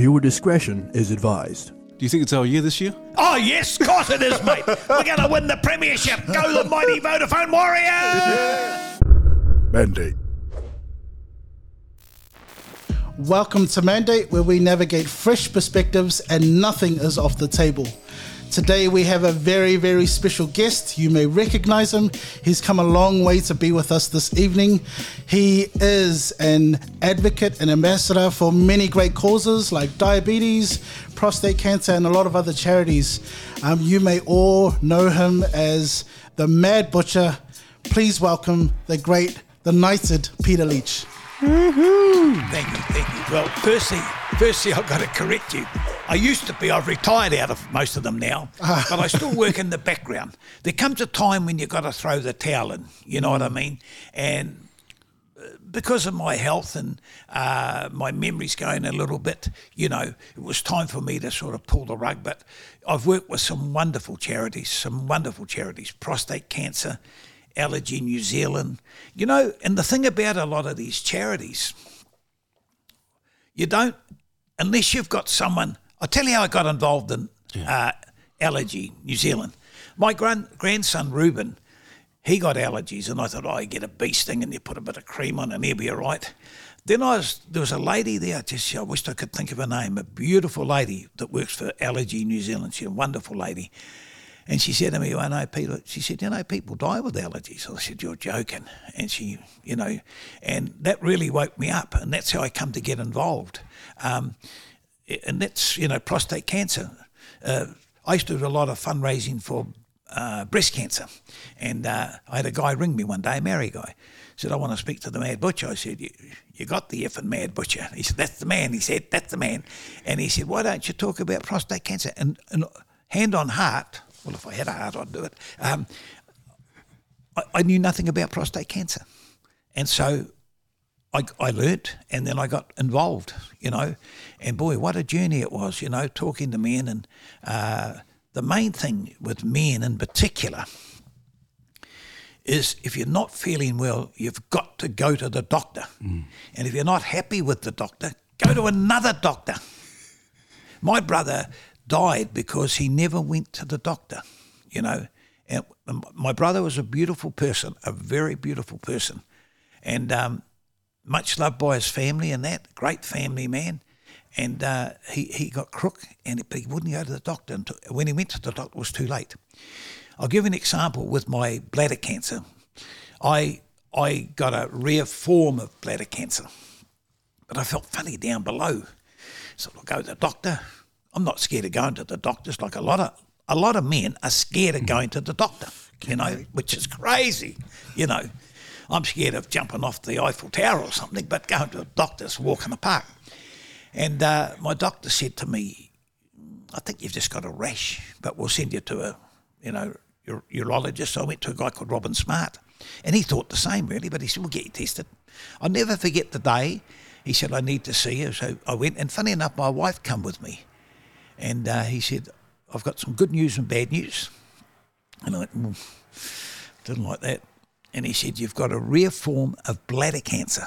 Viewer discretion is advised. Do you think it's our year this year? Oh, yes, of course it is, mate. We're going to win the Premiership. Go the mighty Vodafone Warriors! Mandate. Welcome to Mandate, where we navigate fresh perspectives and nothing is off the table. Today we have a very, very special guest. You may recognize him. He's come a long way to be with us this evening. He is an advocate and ambassador for many great causes like diabetes, prostate cancer, and a lot of other charities. Um, you may all know him as the Mad Butcher. Please welcome the great, the knighted Peter Leitch. Woo-hoo. Thank you, thank you. Well, firstly, firstly, I've got to correct you. I used to be, I've retired out of most of them now, but I still work in the background. There comes a time when you've got to throw the towel in, you know what I mean? And uh, because of my health and uh, my memory's going a little bit, you know, it was time for me to sort of pull the rug. But I've worked with some wonderful charities, some wonderful charities, prostate cancer, Allergy New Zealand. You know, and the thing about a lot of these charities, you don't, unless you've got someone. I'll tell you how I got involved in uh, Allergy New Zealand. My grand, grandson Ruben, he got allergies, and I thought, oh, you get a bee sting and you put a bit of cream on and he'll be all right. Then I was there was a lady there. Just I wished I could think of her name. A beautiful lady that works for Allergy New Zealand. She's a wonderful lady. And she said to me, I know people, she said, you know, people die with allergies. I said, you're joking. And she, you know, and that really woke me up. And that's how I come to get involved. Um, and that's, you know, prostate cancer. Uh, I used to do a lot of fundraising for uh, breast cancer. And uh, I had a guy ring me one day, a Maori guy. Said, I want to speak to the Mad Butcher. I said, you, you got the effing Mad Butcher. He said, that's the man. He said, that's the man. And he said, why don't you talk about prostate cancer? And, and hand on heart, well, if I had a heart, I'd do it. Um, I, I knew nothing about prostate cancer. And so I, I learnt and then I got involved, you know. And boy, what a journey it was, you know, talking to men. And uh, the main thing with men in particular is if you're not feeling well, you've got to go to the doctor. And if you're not happy with the doctor, go to another doctor. My brother died because he never went to the doctor, you know. And my brother was a beautiful person, a very beautiful person, and um, much loved by his family and that great family man. And uh, he he got crook, and but he wouldn't go to the doctor. Until, when he went to the doctor, it was too late. I'll give you an example with my bladder cancer. I I got a rare form of bladder cancer, but I felt funny down below. So I'll go to the doctor. I'm not scared of going to the doctors like a lot of a lot of men are scared of going to the doctor, you know, which is crazy, you know. I'm scared of jumping off the Eiffel Tower or something, but going to a doctor's walk in the park. And uh, my doctor said to me, I think you've just got a rash, but we'll send you to a, you know, ur- urologist. So I went to a guy called Robin Smart, and he thought the same really, but he said, we'll get you tested. I'll never forget the day. He said, I need to see you. So I went, and funny enough, my wife come with me. And uh, he said, I've got some good news and bad news. And I went, mm, didn't like that. And he said, You've got a rare form of bladder cancer.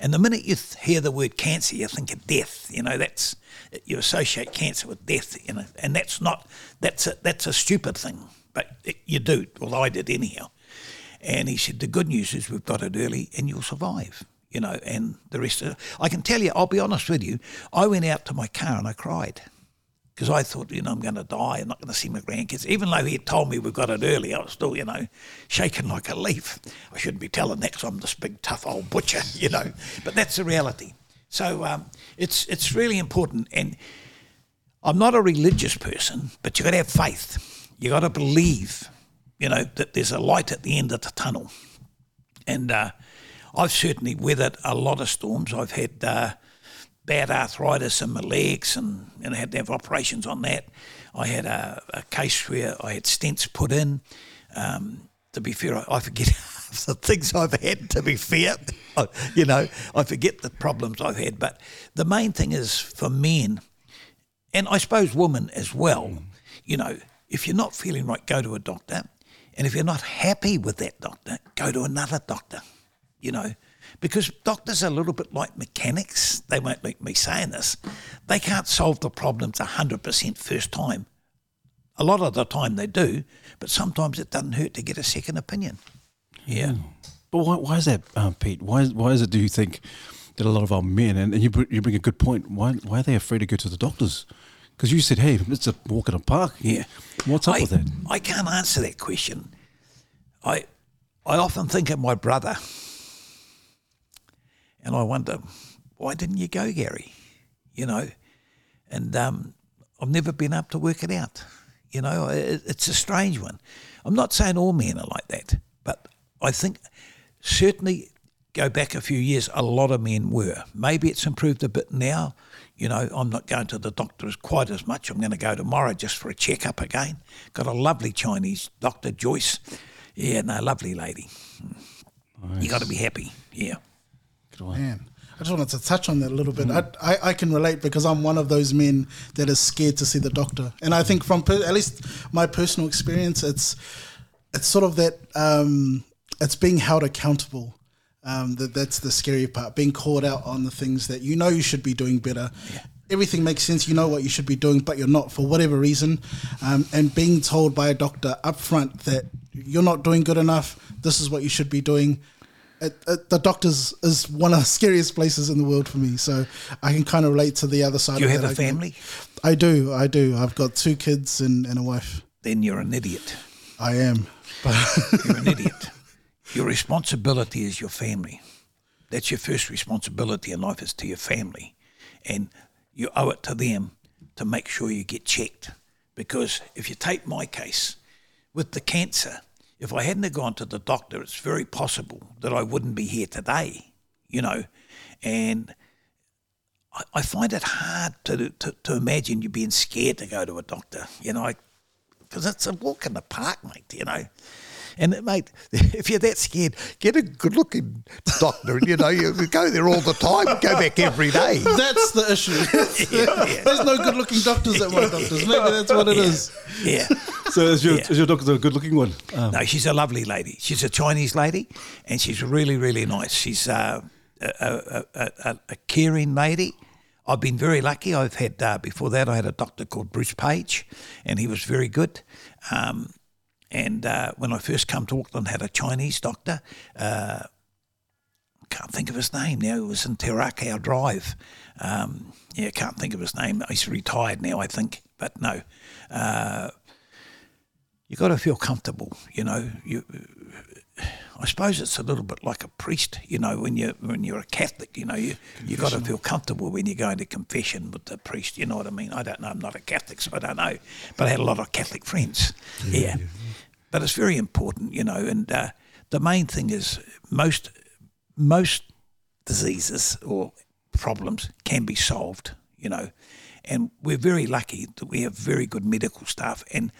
And the minute you th- hear the word cancer, you think of death. You know, that's you associate cancer with death. You know, and that's not that's a that's a stupid thing, but it, you do. Well, I did anyhow. And he said, the good news is we've got it early, and you'll survive. You know, and the rest of it. I can tell you, I'll be honest with you. I went out to my car and I cried because I thought, you know, I'm going to die. I'm not going to see my grandkids. Even though he had told me we've got it early, I was still, you know, shaking like a leaf. I shouldn't be telling that because I'm this big, tough old butcher, you know. But that's the reality. So um, it's it's really important. And I'm not a religious person, but you've got to have faith. You've got to believe, you know, that there's a light at the end of the tunnel. And uh, I've certainly weathered a lot of storms. I've had uh, bad arthritis in my legs and, and I had to have operations on that. I had a, a case where I had stents put in. Um, to be fair, I, I forget the things I've had, to be fair. I- you know, I forget the problems I've had. But the main thing is for men, and I suppose women as well, you know, if you're not feeling right, go to a doctor. And if you're not happy with that doctor, go to another doctor, you know. Because doctors are a little bit like mechanics. They won't like me saying this. They can't solve the problems 100% first time. A lot of the time they do, but sometimes it doesn't hurt to get a second opinion. Yeah. But why, why is that, um, Pete? Why, is- why is it, do you think, that a lot of our men, and, and you, you bring a good point, why, why are they afraid to go to the doctors? Because you said, hey, it's a walk in a park. Yeah. What's up I, with that? I can't answer that question. I I often think of my brother and I wonder, why didn't you go, Gary? You know, and um, I've never been able to work it out. You know, it, it's a strange one. I'm not saying all men are like that, but I think certainly go back a few years, a lot of men were. Maybe it's improved a bit now. You know, I'm not going to the doctor quite as much. I'm going to go tomorrow just for a checkup again. Got a lovely Chinese doctor, Joyce. Yeah, no, lovely lady. You got to be happy. Yeah. Good one. Man, I just wanted to touch on that a little bit. I, I, I can relate because I'm one of those men that is scared to see the doctor, and I think from per, at least my personal experience, it's it's sort of that um, it's being held accountable. Um, that that's the scary part, being called out on the things that you know you should be doing better. Everything makes sense. You know what you should be doing, but you're not for whatever reason. Um, and being told by a doctor up front that you're not doing good enough. This is what you should be doing it, it, the doctors is one of the scariest places in the world for me. So I can kind of relate to the other side. You of have that a family? I do. I do. I've got two kids and, and a wife. Then you're an idiot. I am. You're an idiot. Your responsibility is your family. That's your first responsibility in life is to your family. And you owe it to them to make sure you get checked. Because if you take my case, with the cancer, if I hadn't gone to the doctor, it's very possible that I wouldn't be here today, you know. And I, I find it hard to, to, to imagine you being scared to go to a doctor, you know, because it's a walk in the park, mate, you know. And mate, if you're that scared, get a good-looking doctor. You know, you go there all the time. Go back every day. That's the issue. There's no good looking doctors at my doctors. Maybe that's what it is. Yeah. So is your, Yeah. is your doctor a good looking one? Um, No, she's a lovely lady. She's a Chinese lady, and she's really, really nice. She's uh, a, a, a, a, a caring lady. I've been very lucky. I've had uh, before that I had a doctor called Bruce Page, and he was very good. Um, and uh, when I first come to Auckland, had a Chinese doctor. Uh, can't think of his name now. He was in Te Rakau Drive. Um, yeah, can't think of his name. He's retired now, I think. But no, uh, you got to feel comfortable. You know, you. I suppose it's a little bit like a priest. You know, when you when you're a Catholic, you know, you you got to feel comfortable when you're going to confession with the priest. You know what I mean? I don't know. I'm not a Catholic, so I don't know. But I had a lot of Catholic friends. Yeah, but it's very important, you know. And uh, the main thing is most most diseases or problems can be solved, you know. And we're very lucky that we have very good medical staff and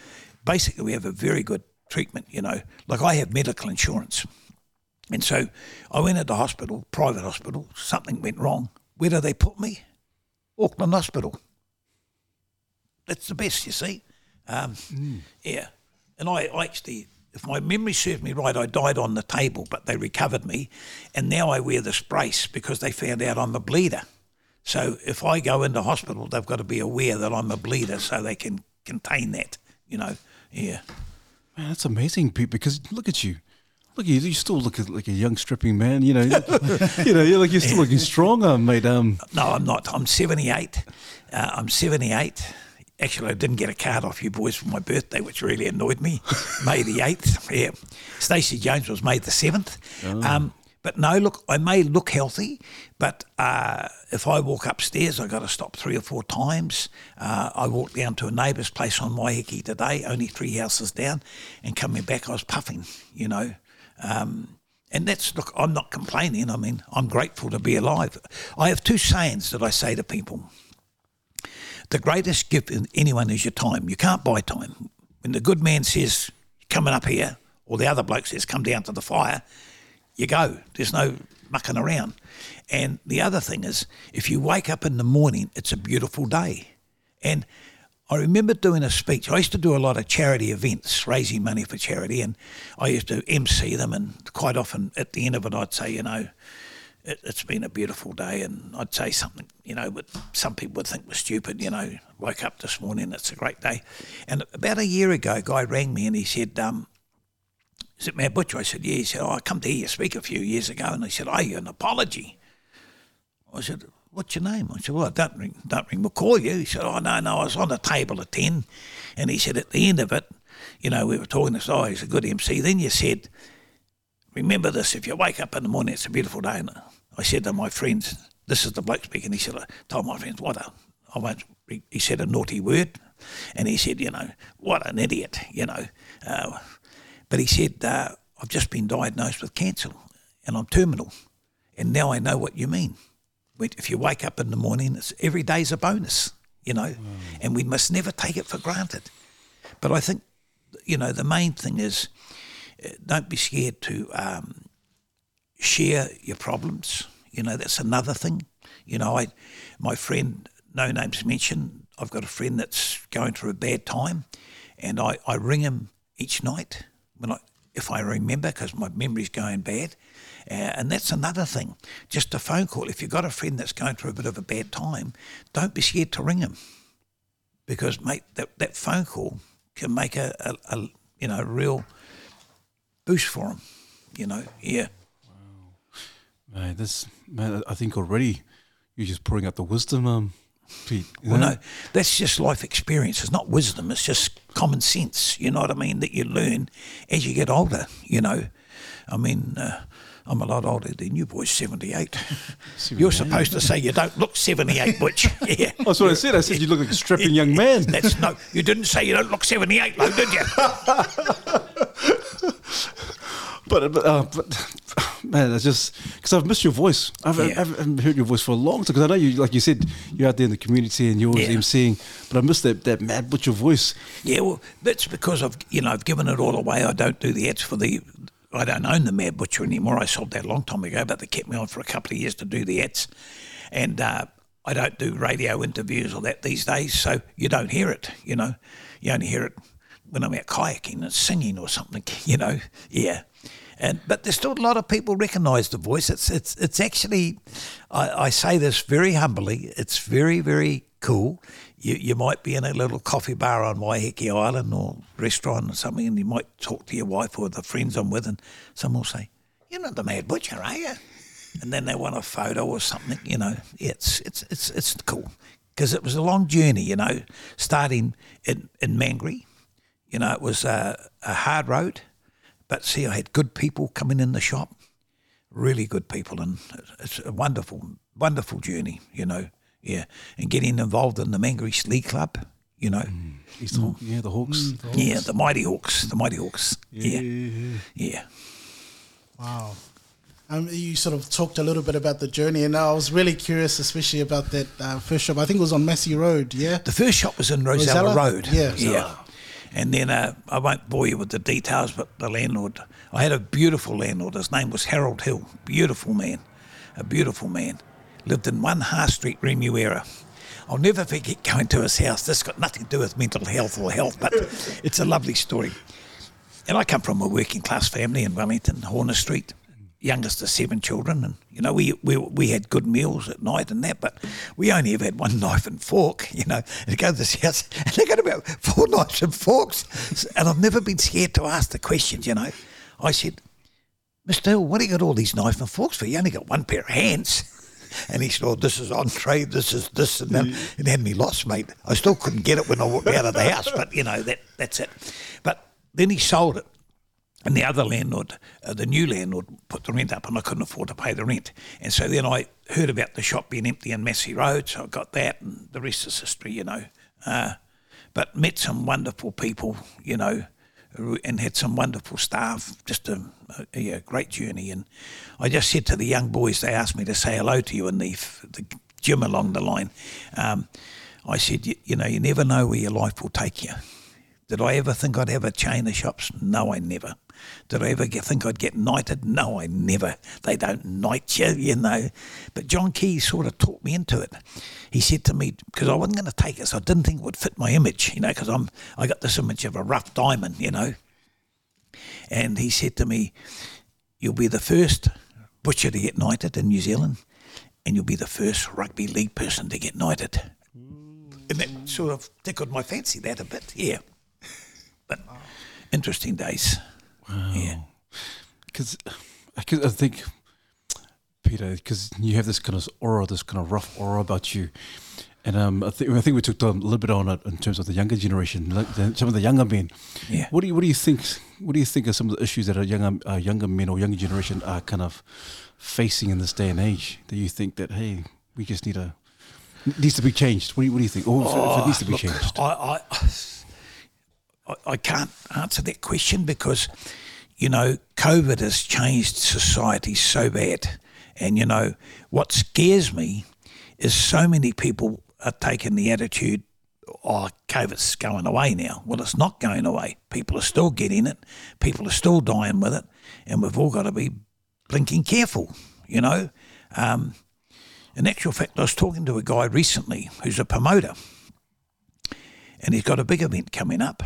basically we have a very good treatment, you know. Like I have medical insurance. And so I went into hospital, private hospital, something went wrong. Where do they put me? Auckland Hospital. That's the best, you see. Um, Yeah. And I, I actually, if my memory serves me right, I died on the table, but they recovered me. And now I wear this brace because they found out I'm a bleeder. So if I go into hospital, they've got to be aware that I'm a bleeder so they can contain that, you know. Yeah. Man, that's amazing, Pete. Because look at you, look at you. You still look like a young stripping man. You know, you know, you're like you're still looking strong, mate. Um, No, I'm not. I'm 78. Uh, I'm 78. Actually, I didn't get a card off you boys for my birthday, which really annoyed me. May the 8th. Yeah. Stacey Jones was May the 7th. Um, but no, look, I may look healthy, but uh, if I walk upstairs, I've got to stop three or four times. Uh, I walked down to a neighbour's place on Waiheke today, only three houses down, and coming back, I was puffing, you know. Um, and that's, look, I'm not complaining. I mean, I'm grateful to be alive. I have two sayings that I say to people. The greatest gift in anyone is your time. You can't buy time. When the good man says, coming up here, or the other bloke says, come down to the fire, you go. There's no mucking around. And the other thing is, if you wake up in the morning, it's a beautiful day. And I remember doing a speech. I used to do a lot of charity events, raising money for charity, and I used to MC them. And quite often at the end of it, I'd say, you know, it, it's been a beautiful day, and I'd say something, you know, but some people would think was stupid. You know, woke up this morning, it's a great day. And about a year ago, a guy rang me and he said, um, "Is it Mad Butcher?" I said, "Yeah." He said, "Oh, I come to hear you speak a few years ago," and he said, "Oh, you an apology." I said, "What's your name?" I said, "Well, don't ring, don't ring McCall you." He said, "Oh no, no, I was on the table at ten," and he said at the end of it, you know, we were talking this. Oh, he's a good MC. Then you said, "Remember this: if you wake up in the morning, it's a beautiful day." And I said to my friends, "This is the bloke speaking." He said, "I told my friends what a I won't." He said a naughty word, and he said, "You know, what an idiot," you know. Uh, but he said, uh, "I've just been diagnosed with cancer, and I'm terminal, and now I know what you mean." if you wake up in the morning, it's, every day's a bonus, you know, mm. and we must never take it for granted. But I think, you know, the main thing is uh, don't be scared to um, share your problems. You know, that's another thing. You know, I, my friend, no names mentioned, I've got a friend that's going through a bad time, and I, I ring him each night when I, if I remember, because my memory's going bad, uh, and that's another thing. Just a phone call. If you've got a friend that's going through a bit of a bad time, don't be scared to ring him. Because, mate, that, that phone call can make a, a, a you know, real boost for him. You know, yeah. This, man, I think already you're just pouring out the wisdom, um, Pete. Well, no, that's just life experience. It's not wisdom. It's just common sense. You know what I mean? That you learn as you get older. You know, I mean, uh, I'm a lot older than you boys, 78. 78. You're supposed to say you don't look 78, Butch. Yeah. That's what I said. I said you look like a strapping young man. That's no, you didn't say you don't look 78, though, did you? But, but, uh, but man, that's just because I've missed your voice. I've, yeah. I've, I've, heard your voice for a long time. Because I know you, like you said, you're out there in the community and you're always yeah. emceeing. But I missed that that mad butcher voice. Yeah, well, that's because I've you know I've given it all away. I don't do the ads for the I don't own the Mad Butcher anymore. I sold that a long time ago, but they kept me on for a couple of years to do the ads. And uh, I don't do radio interviews or that these days, so you don't hear it, you know. You only hear it when I'm out kayaking and singing or something, you know. Yeah. And but there's still a lot of people recognise the voice. It's it's it's actually, I, I say this very humbly. It's very very cool you, you might be in a little coffee bar on Waiheke Island or restaurant or something, and you might talk to your wife or the friends I'm with, and someone will say, "You're not the Mad Butcher, are you?" And then they want a photo or something. You know, it's it's it's it's cool because it was a long journey. You know, starting in in Mangere. You know, it was a, a hard road, but see, I had good people coming in the shop, really good people, and it's a wonderful, wonderful journey. You know, yeah, and getting involved in the Mangere League Club, you know. Mm. Mm. Yeah, the Hawks. Mm, the Hawks. Yeah, the Mighty Hawks. The Mighty Hawks. Yeah. Yeah. yeah. Wow. Um, you sort of talked a little bit about the journey, and I was really curious, especially about that uh, first shop. I think it was on Massey Road, yeah? The first shop was in Rosella, Rosella? Road. Yeah. Yeah. And then uh, I won't bore you with the details, but the landlord, I had a beautiful landlord. His name was Harold Hill. Beautiful man. A beautiful man lived in one High Street, Remuera. I'll never forget going to his house. This got nothing to do with mental health or health, but it's a lovely story. And I come from a working class family in Wellington, Horner Street, youngest of seven children. And, you know, we, we, we had good meals at night and that, but we only ever had one knife and fork, you know. And go to this house, and they got about four knives and forks. And I've never been scared to ask the questions, you know. I said, Mr. Hill, what do you got all these knives and forks for? You only got one pair of hands. And he said, oh, this is entree, this is this and that. Mm. It had me lost, mate. I still couldn't get it when I walked out of the house, but, you know, that that's it. But then he sold it. And the other landlord, uh, the new landlord, put the rent up, and I couldn't afford to pay the rent. And so then I heard about the shop being empty in Massey Road, so I got that, and the rest is history, you know. Uh, but met some wonderful people, you know, and had some wonderful staff. Just a, a, a, great journey. And I just said to the young boys, they asked me to say hello to you in the, the gym along the line. Um, I said, you, you know, you never know where your life will take you. Did I ever think I'd have a chain of shops? No, I never. Did I ever think I'd get knighted? No, I never. They don't knight you, you know. But John Key sort of taught me into it. He said to me, because I wasn't going to take it, so I didn't think it would fit my image, you know, because I'm I got this image of a rough diamond, you know. And he said to me, You'll be the first butcher to get knighted in New Zealand, and you'll be the first rugby league person to get knighted. And that sort of tickled my fancy that a bit, yeah. But interesting days. Yeah. because I think Peter, because you have this kind of aura, this kind of rough aura about you, and um, I think I think we took a little bit on it in terms of the younger generation, some of the younger men. Yeah. What do you what do you think? What do you think are some of the issues that our younger uh, younger men or younger generation are kind of facing in this day and age? Do you think that hey, we just need a needs to be changed? What do you, what do you think? Or if, if it needs to be Look, changed? I, I, I, I can't answer that question because, you know, COVID has changed society so bad. And, you know, what scares me is so many people are taking the attitude, oh, COVID's going away now. Well, it's not going away. People are still getting it, people are still dying with it, and we've all got to be blinking careful, you know. Um, in actual fact, I was talking to a guy recently who's a promoter and he's got a big event coming up.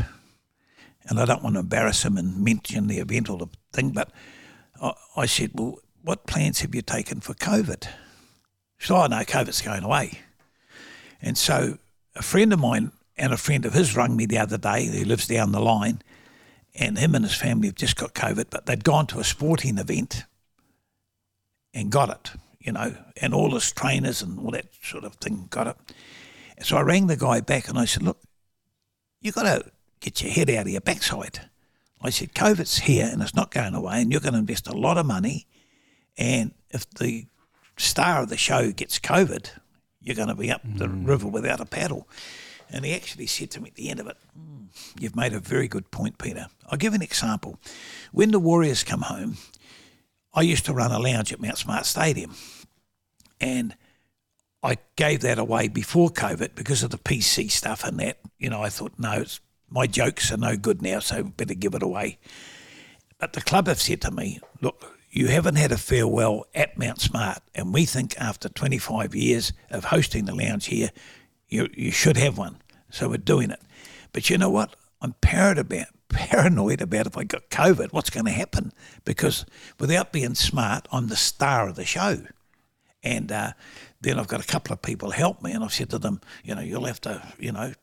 And I don't want to embarrass him and mention the event or the thing, but I, I said, Well, what plans have you taken for COVID? He said, Oh, no, COVID's going away. And so a friend of mine and a friend of his rung me the other day who lives down the line, and him and his family have just got COVID, but they'd gone to a sporting event and got it, you know, and all his trainers and all that sort of thing got it. And so I rang the guy back and I said, Look, you got to get your head out of your backside. I said, COVID's here and it's not going away, and you're going to invest a lot of money. And if the star of the show gets COVID, you're going to be up the river without a paddle. And he actually said to me at the end of it, "Mm, You've made a very good point, Peter. I'll give an example. When the Warriors come home, I used to run a lounge at Mount Smart Stadium. And I gave that away before COVID because of the PC stuff and that. You know, I thought, no, it's, my jokes are no good now, so better give it away. But the club have said to me, look, you haven't had a farewell at Mount Smart, and we think after 25 years of hosting the lounge here, you, you should have one. So we're doing it. But you know what? I'm paranoid about, paranoid about if I got COVID, what's going to happen? Because without being smart, I'm the star of the show. And uh, then I've got a couple of people help me, and I've said to them, you know, you'll have to, you know,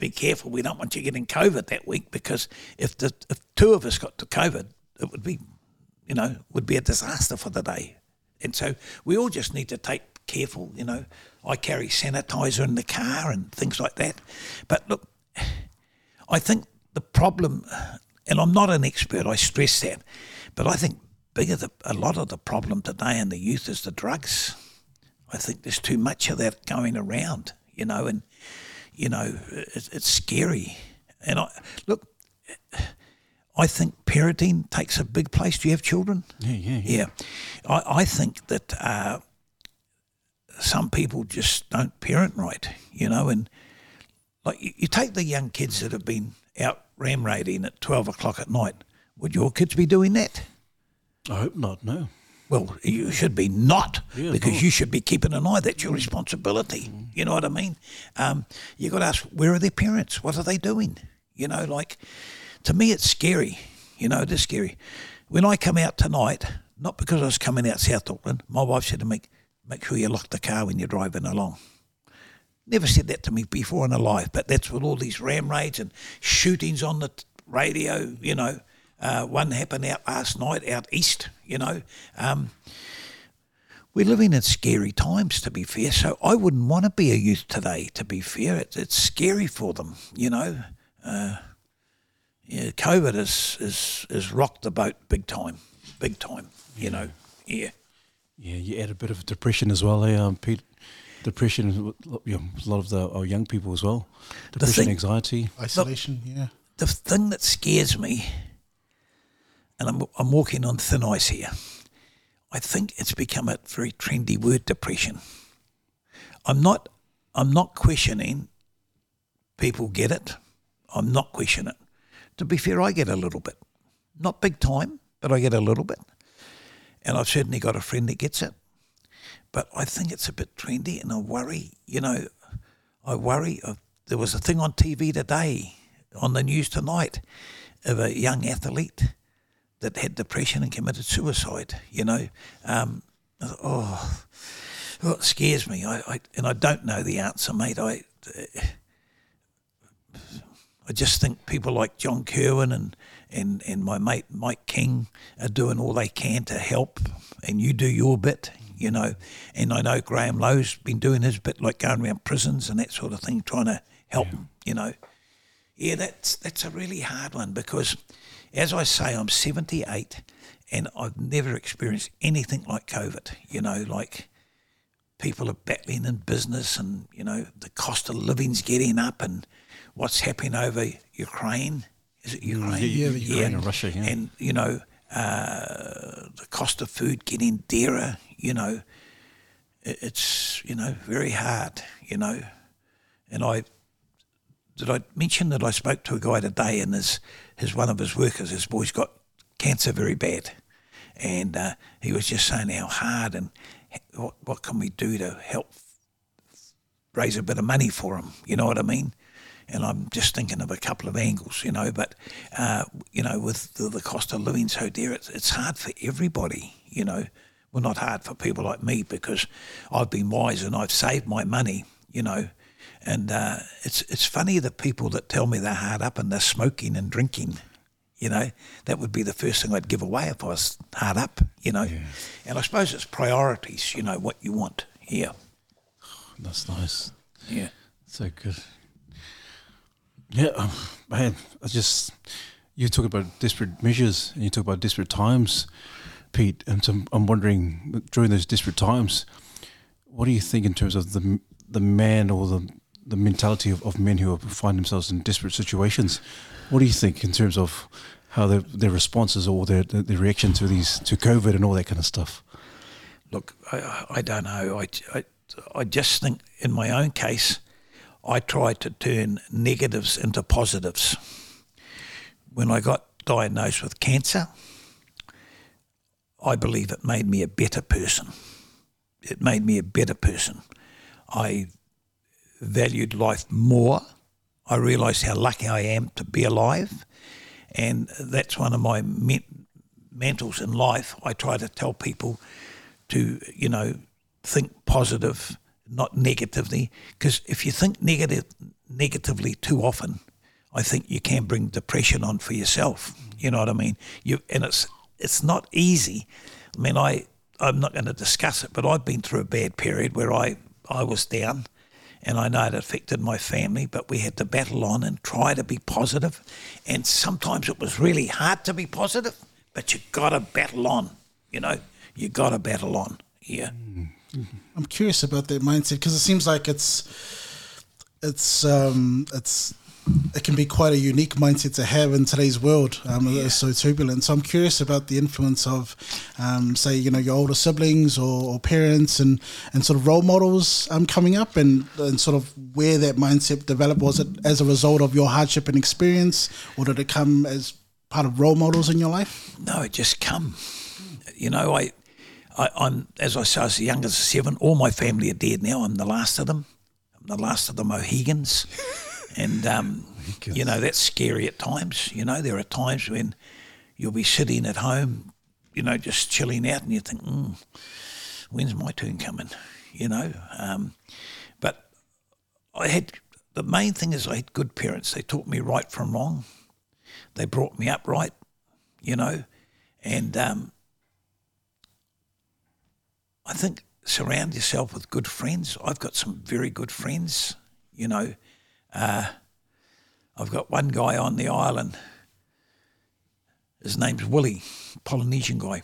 be careful. We don't want you getting COVID that week because if the if two of us got to COVID, it would be, you know, would be a disaster for the day. And so we all just need to take careful. You know, I carry sanitizer in the car and things like that. But look, I think the problem, and I'm not an expert, I stress that, but I think bigger the, a lot of the problem today in the youth is the drugs. I think there's too much of that going around, you know, and you know it, it's scary. And I look, I think parenting takes a big place. Do you have children? Yeah, yeah, Yeah, I, I think that uh, some people just don't parent right, you know, and like you, you take the young kids that have been out ram raiding at twelve o'clock at night. Would your kids be doing that? I hope not. No. Well, you should be not Yeah, because you should be keeping an eye. That's your responsibility. You know what I mean? Um, you got to ask where are their parents? What are they doing? You know, like to me, it's scary. You know, it is scary. When I come out tonight, not because I was coming out South Auckland, my wife said to me, "Make sure you lock the car when you're driving along." Never said that to me before in her life, but that's with all these ram raids and shootings on the radio. You know, uh, one happened out last night out east. You know, um, we're living in scary times, to be fair. So I wouldn't want to be a youth today. To be fair, it's, it's scary for them. You know, uh, yeah, COVID has is is rocked the boat big time, big time. You know, yeah. Yeah, you add a bit of depression as well, eh, um, Pete? Depression, you know, a lot of the our young people as well. Depression, thing- anxiety. Isolation, yeah. the thing that scares me, and I'm, I'm walking on thin ice here, I think it's become a very trendy word, depression. I'm not, I'm not questioning people get it. I'm not questioning it. To be fair, I get a little bit. Not big time, but I get a little bit. And I've certainly got a friend that gets it. But I think it's a bit trendy and I worry, you know, I worry. Of, there was a thing on TV today, on the news tonight, of a young athlete that had depression and committed suicide. You know, um, oh, oh, it scares me. I, I and I don't know the answer, mate. I. I just think people like John Kirwan and, and, and my mate Mike King are doing all they can to help, and you do your bit, you know. And I know Graham Lowe's been doing his bit, like going around prisons and that sort of thing, trying to help, yeah. you know. Yeah, that's that's a really hard one because, as I say, I'm 78, and I've never experienced anything like COVID. You know, like people are battling in business, and you know the cost of living's getting up, and what's happening over Ukraine. Is it Ukraine? Yeah, yeah, Ukraine and Russia. Yeah. And you know, uh, the cost of food getting dearer. You know, it's you know very hard. You know, and I did I mention that I spoke to a guy today, and his his one of his workers, his boy's got cancer very bad, and uh, he was just saying how hard and what what can we do to help raise a bit of money for him. You know what I mean? and I'm just thinking of a couple of angles, you know. But uh, you know, with the, the, cost of living so dear, it's, it's hard for everybody, you know. Well, not hard for people like me because I've been wise and I've saved my money, you know. And uh, it's it's funny the people that tell me they're hard up and they're smoking and drinking. You know, that would be the first thing I'd give away if I was hard up. You know, yeah. and I suppose it's priorities. You know what you want. Yeah, that's nice. Yeah, so good. Yeah, man, I just you talk about disparate measures and you talk about disparate times, Pete. And so I'm wondering during those disparate times, what do you think in terms of the the man or the the mentality of, of men who find themselves in disparate situations? What do you think in terms of how their their responses or their their reaction to these to COVID and all that kind of stuff? Look, I, I don't know. I, I I just think in my own case I tried to turn negatives into positives. When I got diagnosed with cancer, I believe it made me a better person. It made me a better person. I valued life more. I realised how lucky I am to be alive. And that's one of my mantles in life. I try to tell people to, you know, think positive not negatively. Because if you think negative, negatively too often, I think you can bring depression on for yourself. You know what I mean? You and it's it's not easy. I mean, I I'm not going to discuss it, but I've been through a bad period where I I was down, and I know it affected my family. But we had to battle on and try to be positive. and sometimes it was really hard to be positive. But you got to battle on. You know, you got to battle on. Yeah. Mm. I'm curious about that mindset because it seems like it's it's um, it's it can be quite a unique mindset to have in today's world. Um, yeah. It's so turbulent. So I'm curious about the influence of, um, say, you know, your older siblings or, or, parents and, and sort of role models um, coming up and, and sort of where that mindset developed. Was it as a result of your hardship and experience or did it come as part of role models in your life? No, it just come. You know, I I, am as I say, I was the youngest of seven. All my family are dead now. I'm the last of them. I'm the last of the Mohicans, and um, you know that's scary at times. You know there are times when you'll be sitting at home, you know, just chilling out, and you think, mm, "When's my turn coming?" You know, um, but I had the main thing is I had good parents. They taught me right from wrong. They brought me up right, you know, and um, I think surround yourself with good friends. I've got some very good friends. You know, uh, I've got one guy on the island. His name's Willie, Polynesian guy.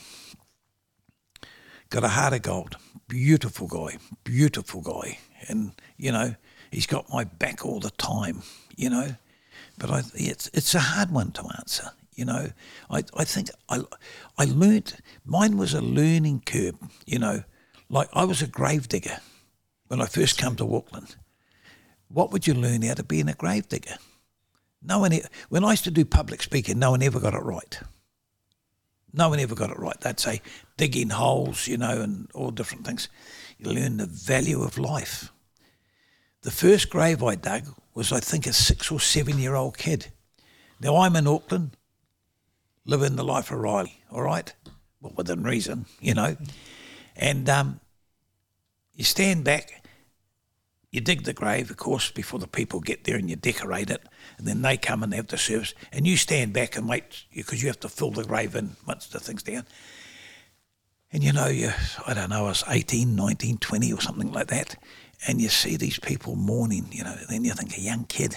Got a heart of gold. Beautiful guy. Beautiful guy. And, you know, he's got my back all the time, you know. But I, it's, it's a hard one to answer. You know, I, I think I, I learnt, mine was a learning curve, you know. Like I was a grave digger when I first came to Auckland. What would you learn out of being a grave digger? No one, when I used to do public speaking, no one ever got it right. No one ever got it right. They'd say digging holes, you know, and all different things. You learn the value of life. The first grave I dug was, I think, a six or seven year old kid. Now I'm in Auckland. living the life of Riley, all right? Well, within reason, you know. And um, you stand back, you dig the grave, of course, before the people get there and you decorate it. And then they come and have the service. And you stand back and wait because you have to fill the grave in once the thing's down. And you know, you, I don't know, I was 18, 19, 20 or something like that. And you see these people mourning, you know, and then you think a young kid.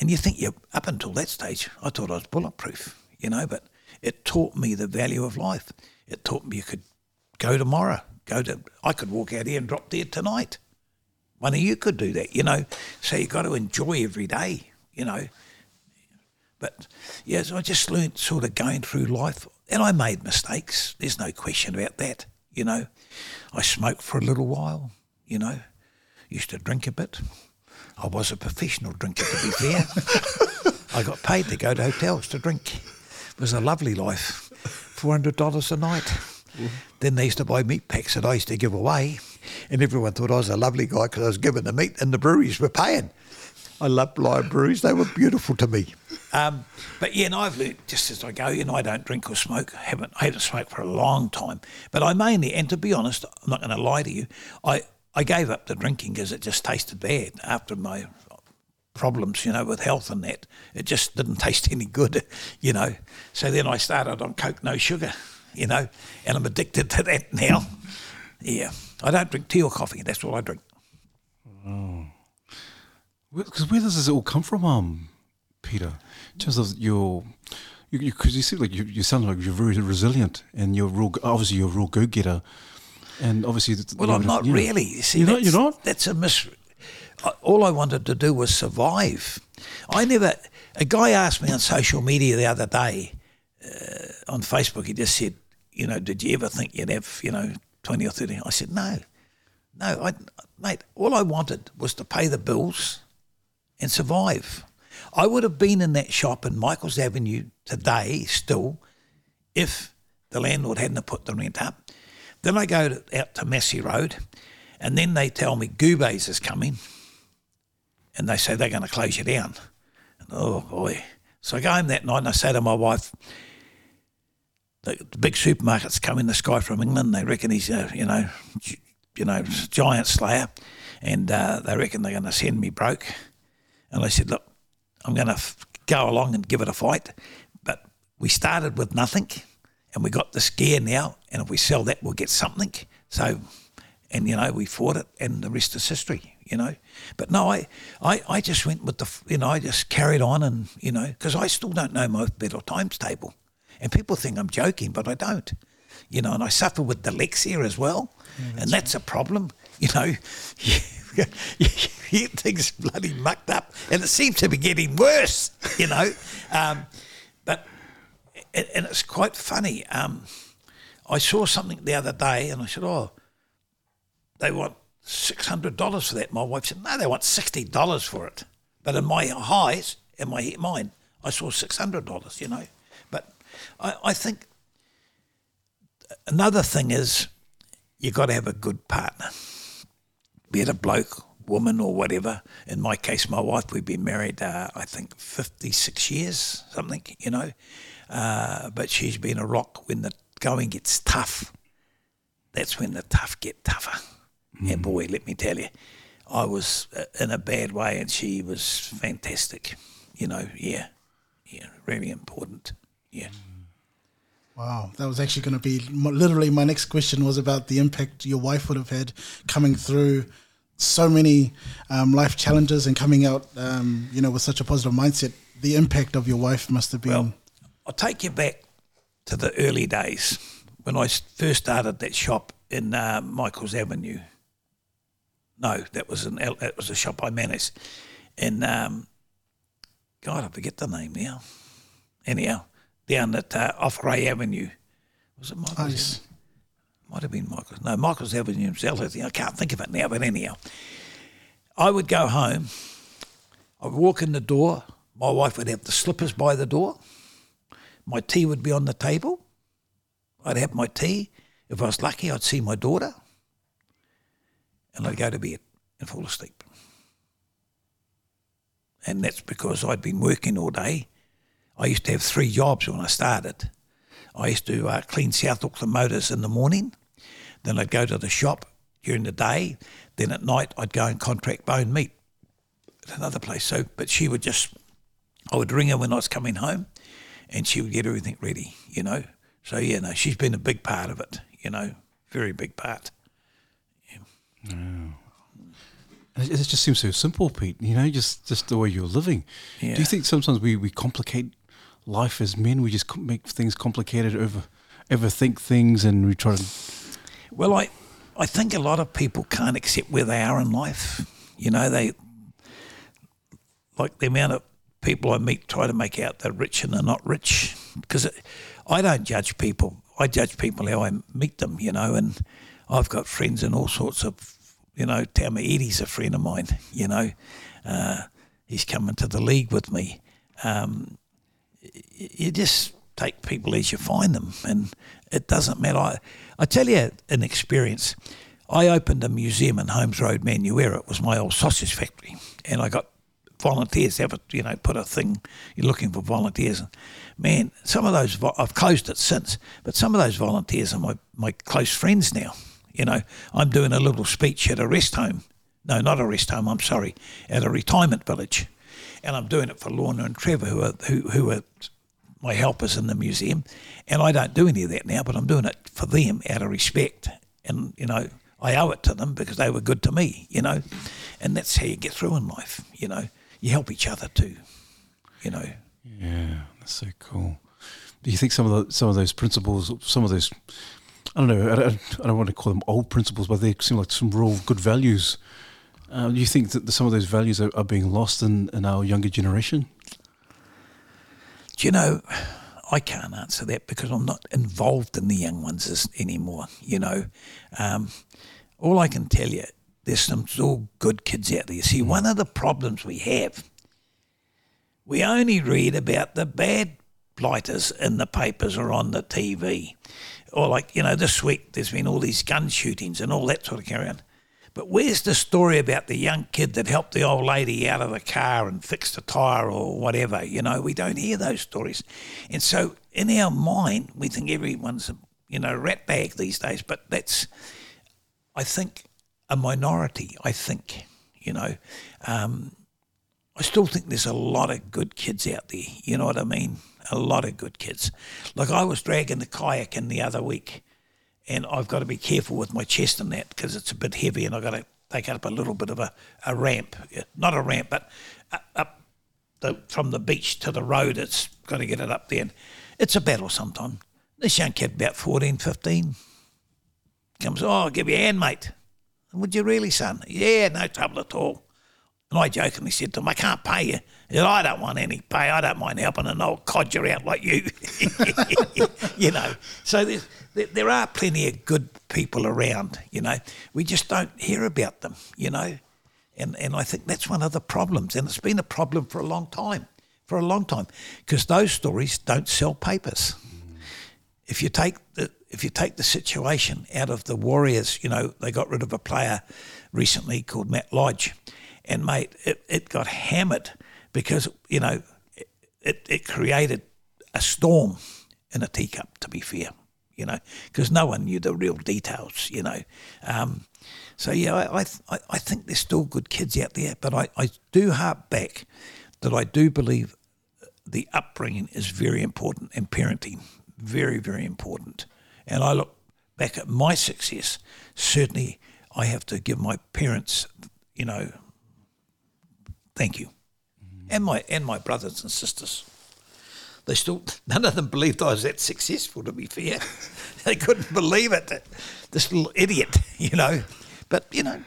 And you think you're up until that stage, I thought I was bulletproof, you know, but it taught me the value of life. It taught me you could go tomorrow, go to, I could walk out here and drop dead tonight. One of you could do that, you know. So you've got to enjoy every day, you know. But yes, I just learnt sort of going through life, and I made mistakes. There's no question about that, you know. I smoked for a little while, you know. Used to drink a bit. I was a professional drinker, to be fair. I got paid to go to hotels to drink. It was a lovely life. $400 a night. Then they used to buy meat packs that I used to give away, and everyone thought I was a lovely guy because I was giving the meat, and the breweries were paying. I loved Lion Breweries; they were beautiful to me. Um, but yeah, and I've learned just as I go. You know, I don't drink or smoke. I haven't I haven't smoked for a long time. But I mainly, and to be honest, I'm not going to lie to you. I I gave up the drinking because it just tasted bad after my problems, you know, with health and that. It just didn't taste any good, you know. So then I started on Coke, no sugar you know, and I'm addicted to that now. Yeah, I don't drink tea or coffee. That's what I drink. Oh, because where does this all come from, um, Peter? In terms of your, because you, you, you, seem like you, you sound like you're very resilient, and you're real. Obviously, you're a real go-getter, and obviously, well, I'm not really. You see, you're not. You're not. That's a mis. All I wanted to do was survive. I never. A guy asked me on social media the other day, uh, on Facebook. He just said, you know, did you ever think you'd have, you know, 20 or 30? I said, no, no, I, mate, all I wanted was to pay the bills and survive. I would have been in that shop in Michael's Avenue today still if the landlord hadn't put the rent up. Then I go to, out to Massey Road and then they tell me Gubays is coming and they say they're going to close you down. And, oh, boy. So I go home that night and I say to my wife, the, the big supermarkets come in the sky from England. They reckon he's, uh, you know, you know, giant slayer, and uh, they reckon they're going to send me broke. And I said, look, I'm going to f- go along and give it a fight. But we started with nothing, and we got this gear now, and if we sell that, we'll get something. So, and you know, we fought it, and the rest is history. You know, but no, I, I, I just went with the, you know, I just carried on, and you know, because I still don't know my better times table. And people think I'm joking, but I don't. You know, and I suffer with dyslexia as well. Yeah, that's and that's right. a problem. You know, you, you, things bloody mucked up. And it seems to be getting worse, you know. Um, but, and it's quite funny. Um, I saw something the other day and I said, oh, they want $600 for that. My wife said, no, they want $60 for it. But in my eyes, in my mind, I saw $600, you know. I, I think another thing is you've got to have a good partner, be it a bloke, woman, or whatever. In my case, my wife, we've been married, uh, I think, 56 years, something, you know. Uh, but she's been a rock when the going gets tough. That's when the tough get tougher. Mm. And boy, let me tell you, I was uh, in a bad way and she was fantastic. You know, yeah, yeah, really important. Yeah. Mm. Wow, that was actually going to be literally my next question was about the impact your wife would have had coming through so many um, life challenges and coming out, um, you know, with such a positive mindset. The impact of your wife must have been. Well, I'll take you back to the early days when I first started that shop in uh, Michael's Avenue. No, that was an that was a shop I managed, and um, God, I forget the name now. Anyhow, down at uh, off Ray Avenue. Was it Michael's? Nice. Might have been Michael's. No, Michael's Avenue himself. I, think. I can't think of it now, but anyhow. I would go home. I would walk in the door. My wife would have the slippers by the door. My tea would be on the table. I'd have my tea. If I was lucky, I'd see my daughter. And I'd go to bed and fall asleep. And that's because I'd been working all day I used to have three jobs when I started. I used to uh, clean South Auckland motors in the morning, then I'd go to the shop during the day, then at night I'd go and contract bone meat at another place. So, but she would just, I would ring her when I was coming home, and she would get everything ready, you know. So yeah, no, she's been a big part of it, you know, very big part. It it just seems so simple, Pete. You know, just just the way you're living. Do you think sometimes we, we complicate life as men? We just make things complicated, over overthink things, and we try to. Well, I, I think a lot of people can't accept where they are in life. You know, they like the amount of people I meet try to make out they're rich and they're not rich because I don't judge people. I judge people how I meet them. You know, and I've got friends in all sorts of. You know, Tama Eddie's a friend of mine. You know, uh, he's coming to the league with me. Um, you just take people as you find them, and it doesn't matter. I, I tell you an experience. I opened a museum in Holmes Road, Manurewa. It was my old sausage factory, and I got volunteers. A, you know, put a thing. You're looking for volunteers, and man, some of those I've closed it since, but some of those volunteers are my my close friends now. You know, I'm doing a little speech at a rest home. No, not a rest home. I'm sorry, at a retirement village, and I'm doing it for Lorna and Trevor, who are who who are my helpers in the museum, and I don't do any of that now, but I'm doing it for them out of respect, and you know I owe it to them because they were good to me, you know, and that's how you get through in life, you know. You help each other too, you know. Yeah, that's so cool. Do you think some of the, some of those principles, some of those, I don't know, I I don't want to call them old principles, but they seem like some real good values. Uh, do you think that some of those values are, are being lost in, in our younger generation? Do you know, I can't answer that because I'm not involved in the young ones anymore. You know, um, all I can tell you, there's some still good kids out there. See, one of the problems we have, we only read about the bad blighters in the papers or on the TV, or like you know, this week there's been all these gun shootings and all that sort of carry on. But where's the story about the young kid that helped the old lady out of the car and fixed the tyre or whatever? You know, we don't hear those stories. And so in our mind, we think everyone's a, you know, rat bag these days. But that's, I think, a minority, I think, you know. Um, I still think there's a lot of good kids out there. You know what I mean? A lot of good kids. Like I was dragging the kayak in the other week and I've got to be careful with my chest and that because it's a bit heavy, and I've got to take up a little bit of a, a ramp, not a ramp, but up, the, from the beach to the road. It's got to get it up there. And it's a battle sometimes. This young kid, about 14, 15, comes, oh, I'll give you a hand, mate. Would you really, son? Yeah, no trouble at all. And I jokingly said to him, I can't pay you. He said, I don't want any pay. I don't mind helping an old codger out like you. you know, so there's, there, there are plenty of good people around, you know. We just don't hear about them, you know. And, and I think that's one of the problems. And it's been a problem for a long time, for a long time, because those stories don't sell papers. If you take the if you take the situation out of the Warriors, you know they got rid of a player recently called Matt Lodge, and mate, it, it got hammered because you know it, it created a storm in a teacup. To be fair, you know, because no one knew the real details, you know. Um, so yeah, I, I I I think there's still good kids out there, but I, I do harp back that I do believe the upbringing is very important and parenting very very important. And I look back at my success. Certainly, I have to give my parents, you know, thank you, and my and my brothers and sisters. They still none of them believed I was that successful. To be fair, they couldn't believe it. This little idiot, you know. But you know,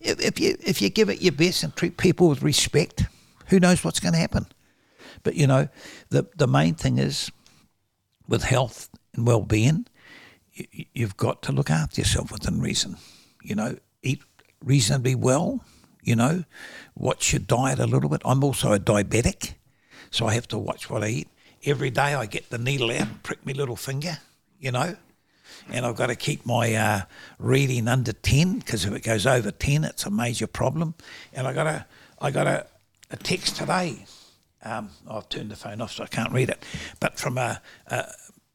if, if you if you give it your best and treat people with respect, who knows what's going to happen? But you know, the the main thing is with health and well-being, you, you've got to look after yourself within reason. You know, eat reasonably well. You know, watch your diet a little bit. I'm also a diabetic, so I have to watch what I eat. Every day I get the needle out and prick my little finger. You know, and I've got to keep my uh, reading under ten because if it goes over ten, it's a major problem. And I got a I got a, a text today Um, I've turned the phone off so I can't read it. But from a, a,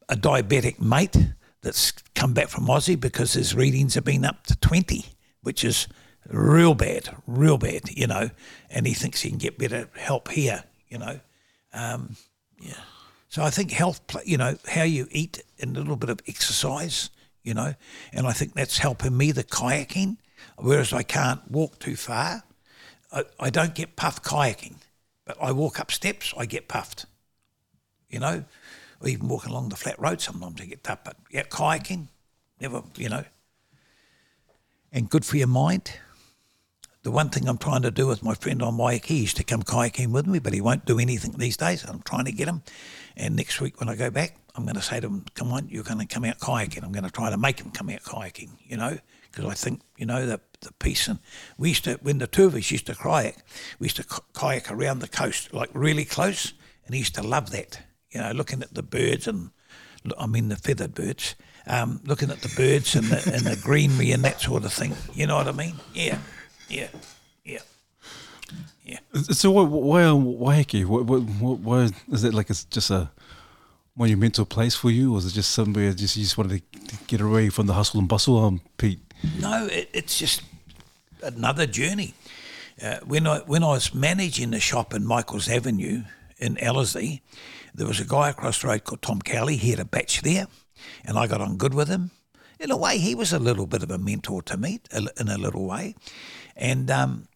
a diabetic mate that's come back from Aussie because his readings have been up to 20, which is real bad, real bad, you know, and he thinks he can get better help here, you know. Um, yeah. So I think health, you know, how you eat and a little bit of exercise, you know, and I think that's helping me, the kayaking, whereas I can't walk too far. I, I don't get puffed kayaking, but I walk up steps, I get puffed, you know, or even walking along the flat road sometimes I get puffed, but yeah, kayaking, never, you know, and good for your mind the one thing I'm trying to do with my friend on Waiheke is to come kayaking with me, but he won't do anything these days. I'm trying to get him. And next week when I go back, I'm going to say to him, come on, you're going to come out kayaking. I'm going to try to make him come out kayaking, you know, because I think, you know, the, the peace. And we used to, when the two of us used to kayak, we used to kayak around the coast, like really close. And he used to love that, you know, looking at the birds and, I mean, the feathered birds. Um, looking at the birds and the, and the greenery and that sort of thing. You know what I mean? Yeah. Yeah, yeah. So why why? What, what, what, why is it like it's just a monumental place for you, or is it just somewhere just you just wanted to get away from the hustle and bustle, um, Pete? No, it, it's just another journey. Uh, when I when I was managing the shop in Michael's Avenue in Ellerslie, there was a guy across the road called Tom Cowley. He had a batch there, and I got on good with him. In a way, he was a little bit of a mentor to me, in a little way. And um,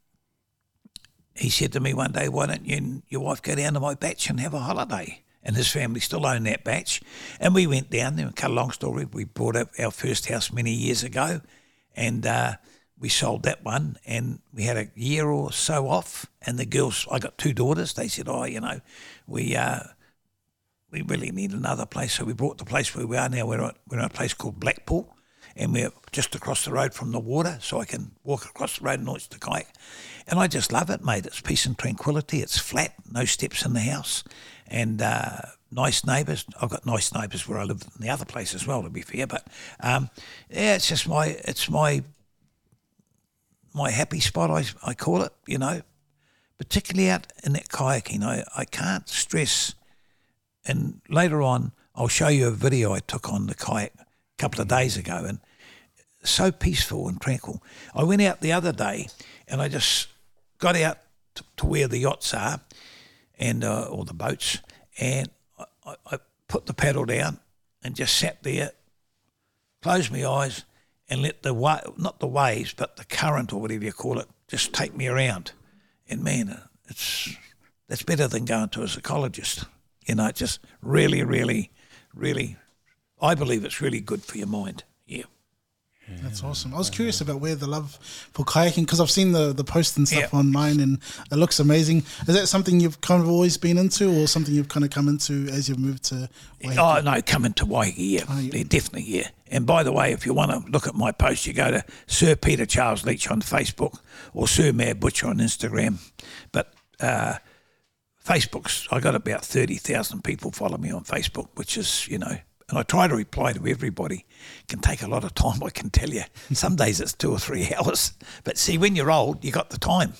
he said to me one day, Why don't you and your wife go down to my batch and have a holiday? And his family still own that batch. And we went down there and cut a long story. We bought up our first house many years ago and uh, we sold that one and we had a year or so off. And the girls, I got two daughters, they said, Oh, you know, we. Uh, we really need another place, so we bought the place where we are now. We're at, we're at a place called Blackpool, and we're just across the road from the water, so I can walk across the road and launch the kayak. And I just love it, mate. It's peace and tranquility. It's flat, no steps in the house, and uh, nice neighbours. I've got nice neighbours where I live in the other place as well, to be fair. But um, yeah, it's just my it's my my happy spot. I I call it. You know, particularly out in that kayaking. I I can't stress. And later on, I'll show you a video I took on the kayak a couple of days ago, and so peaceful and tranquil. I went out the other day, and I just got out to, to where the yachts are, and uh, or the boats, and I, I put the paddle down and just sat there, closed my eyes, and let the wa- not the waves, but the current or whatever you call it, just take me around. And man, it's that's better than going to a psychologist. You know, just really, really, really I believe it's really good for your mind. Yeah. That's awesome. I was curious about where the love for kayaking because I've seen the the posts and stuff yeah. online and it looks amazing. Is that something you've kind of always been into, or something you've kind of come into as you've moved to? Waiheke? Oh no, coming to Waiheke, yeah, oh, yeah. definitely, yeah. And by the way, if you want to look at my post, you go to Sir Peter Charles Leitch on Facebook or Sir Mad Butcher on Instagram. But uh, Facebook's I got about thirty thousand people follow me on Facebook, which is you know and I try to reply to everybody. Can take a lot of time, I can tell you. Some days it's two or three hours. But see, when you're old, you got the time.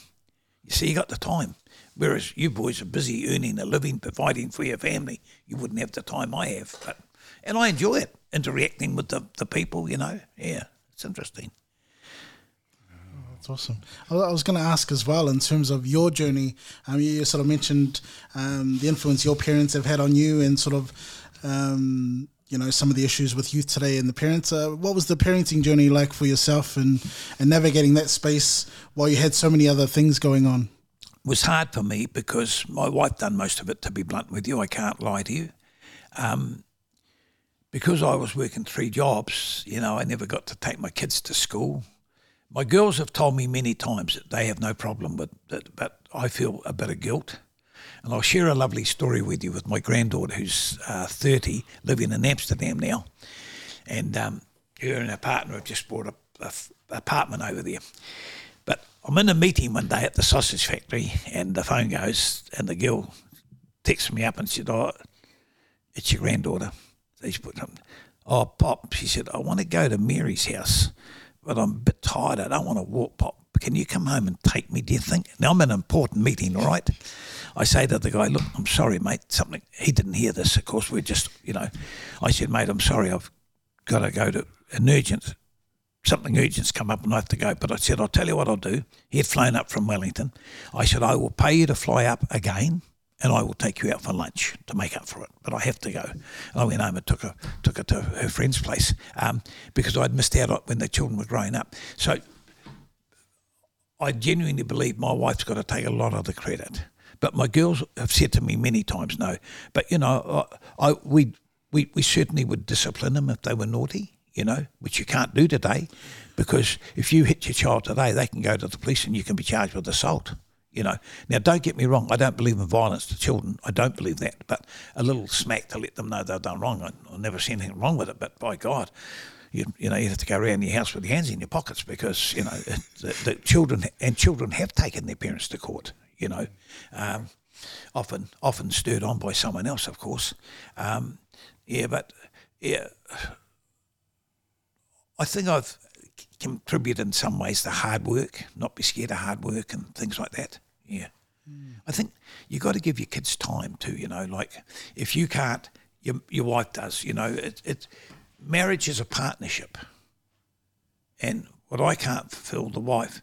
You see, you got the time. Whereas you boys are busy earning a living, providing for your family. You wouldn't have the time I have. But and I enjoy it, interacting with the, the people, you know. Yeah, it's interesting. That's awesome. I was going to ask as well in terms of your journey. Um, you sort of mentioned um, the influence your parents have had on you, and sort of um, you know some of the issues with youth today and the parents. Uh, what was the parenting journey like for yourself and and navigating that space while you had so many other things going on? It was hard for me because my wife done most of it. To be blunt with you, I can't lie to you. Um, because I was working three jobs, you know, I never got to take my kids to school. My girls have told me many times that they have no problem with it, but I feel a bit of guilt. And I'll share a lovely story with you with my granddaughter, who's uh, 30, living in Amsterdam now. And um, her and her partner have just bought a, a, apartment over there. But I'm in a meeting one day at the sausage factory, and the phone goes, and the girl texts me up and said, "Oh, it's your granddaughter." She's put something. Oh, Pop, she said, I want to go to Mary's house, but I'm a bit tired. I don't want to walk, Pop. Can you come home and take me, do you think? Now, I'm in an important meeting, all right? I say to the guy, look, I'm sorry, mate. Something he didn't hear this. Of course, we're just, you know. I said, mate, I'm sorry. I've got to go to an urgent. Something urgent's come up and I have to go. But I said, I'll tell you what I'll do. He had flown up from Wellington. I said, I will pay you to fly up again and I will take you out for lunch to make up for it. But I have to go. And I went home and took her, took her to her friend's place um, because I'd missed out when the children were growing up. So I genuinely believe my wife's got to take a lot of the credit. But my girls have said to me many times no. But, you know, I, I we, we, we certainly would discipline them if they were naughty, you know, which you can't do today because if you hit your child today, they can go to the police and you can be charged with assault. You know, now don't get me wrong. I don't believe in violence to children. I don't believe that. But a little smack to let them know they've done wrong. I, never seen anything wrong with it. But by God, you, you know, you have to go around your house with your hands in your pockets because you know the, the children and children have taken their parents to court. You know, um, often often stirred on by someone else, of course. Um, yeah, but yeah, I think I've contributed in some ways to hard work, not be scared of hard work and things like that. Yeah. Mm. I think you got to give your kids time too, you know, like if you can't, your, your wife does, you know, it, it, marriage is a partnership. And what I can't fulfill, the wife,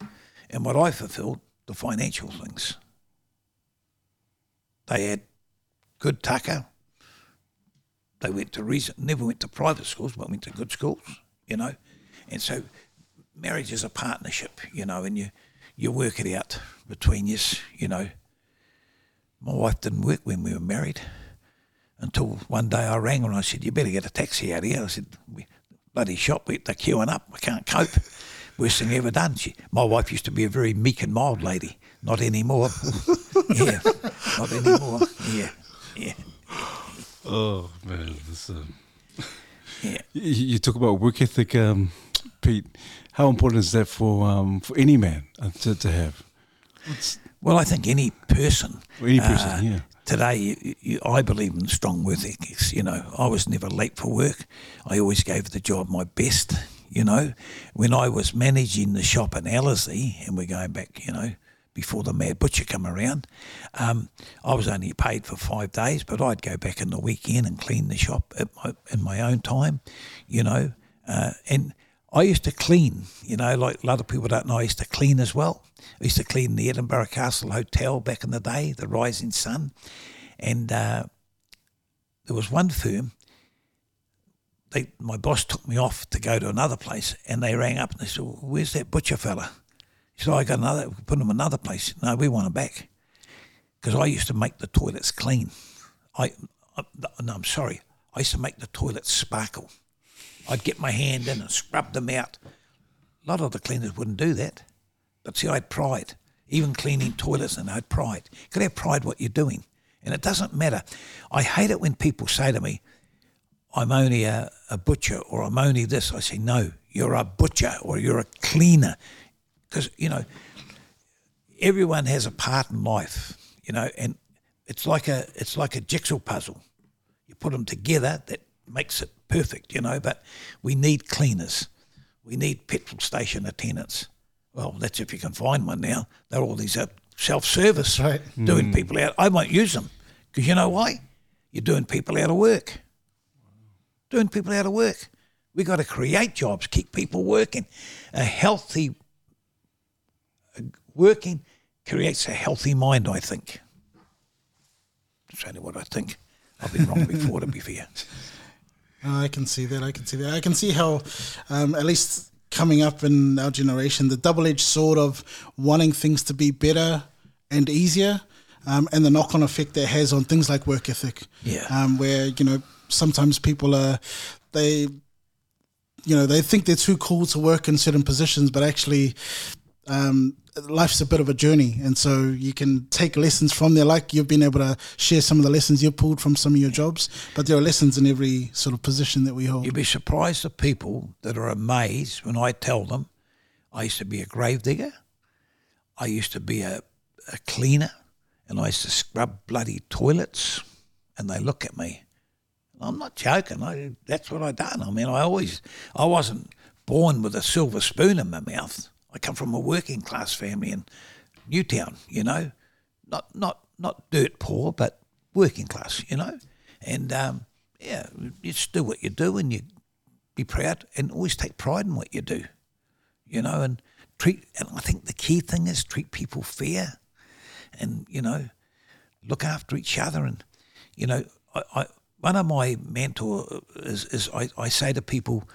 and what I fulfilled, the financial things. They had good tucker. They went to reason, never went to private schools, but went to good schools, you know. And so marriage is a partnership, you know, and you you work it out between you, you know. My wife didn't work when we were married until one day I rang her and I said, "You better get a taxi out here." I said, "Bloody shop, they're queuing up. I can't cope." Worst thing ever done. She, my wife used to be a very meek and mild lady. Not anymore. yeah, not anymore. Yeah, yeah. Oh man, this, um, yeah. You, you talk about work ethic, um, Pete. How important is that for um, for any man uh, to, to have? It's, well, I think any person. Any person, uh, yeah. Today, you, you, I believe in strong work ethics. You know, I was never late for work. I always gave the job my best. You know, when I was managing the shop in Ellerslie, and we're going back, you know, before the mad butcher come around, um, I was only paid for five days, but I'd go back in the weekend and clean the shop my, in my own time. You know, uh, and I used to clean, you know, like a lot of people don't know, I used to clean as well. I used to clean the Edinburgh Castle Hotel back in the day, the Rising Sun. And uh, there was one firm, they, my boss took me off to go to another place, and they rang up and they said, well, Where's that butcher fella? Oh, I got another, put him another place. No, we want them back. Because I used to make the toilets clean. I, I, no, I'm sorry, I used to make the toilets sparkle. I'd get my hand in and scrub them out. A lot of the cleaners wouldn't do that. But see, I had pride. Even cleaning toilets, and I had pride. You to have pride what you're doing. And it doesn't matter. I hate it when people say to me, I'm only a, a butcher or I'm only this. I say, no, you're a butcher or you're a cleaner. Because, you know, everyone has a part in life, you know, and it's like a it's like a jigsaw puzzle. You put them together, that makes it perfect, you know, but we need cleaners. We need petrol station attendants. Well, that's if you can find one now. They're all these uh, self service right. doing mm. people out. I won't use them because you know why? You're doing people out of work. Doing people out of work. We've got to create jobs, keep people working. A healthy working creates a healthy mind, I think. That's only what I think. I've been wrong before, to be fair. I can see that. I can see that. I can see how, um, at least coming up in our generation, the double edged sword of wanting things to be better and easier, um, and the knock on effect that has on things like work ethic. Yeah. Um, where, you know, sometimes people are, they, you know, they think they're too cool to work in certain positions, but actually, um, life's a bit of a journey, and so you can take lessons from there. Like you've been able to share some of the lessons you've pulled from some of your jobs, but there are lessons in every sort of position that we hold. You'd be surprised the people that are amazed when I tell them I used to be a grave digger, I used to be a, a cleaner, and I used to scrub bloody toilets, and they look at me. I'm not joking. I, that's what I done. I mean, I always, I wasn't born with a silver spoon in my mouth. I come from a working class family in Newtown, you know, not not not dirt poor, but working class, you know. And um, yeah, just do what you do, and you be proud, and always take pride in what you do, you know. And treat, and I think the key thing is treat people fair, and you know, look after each other, and you know, I, I one of my mentor is, is I, I say to people,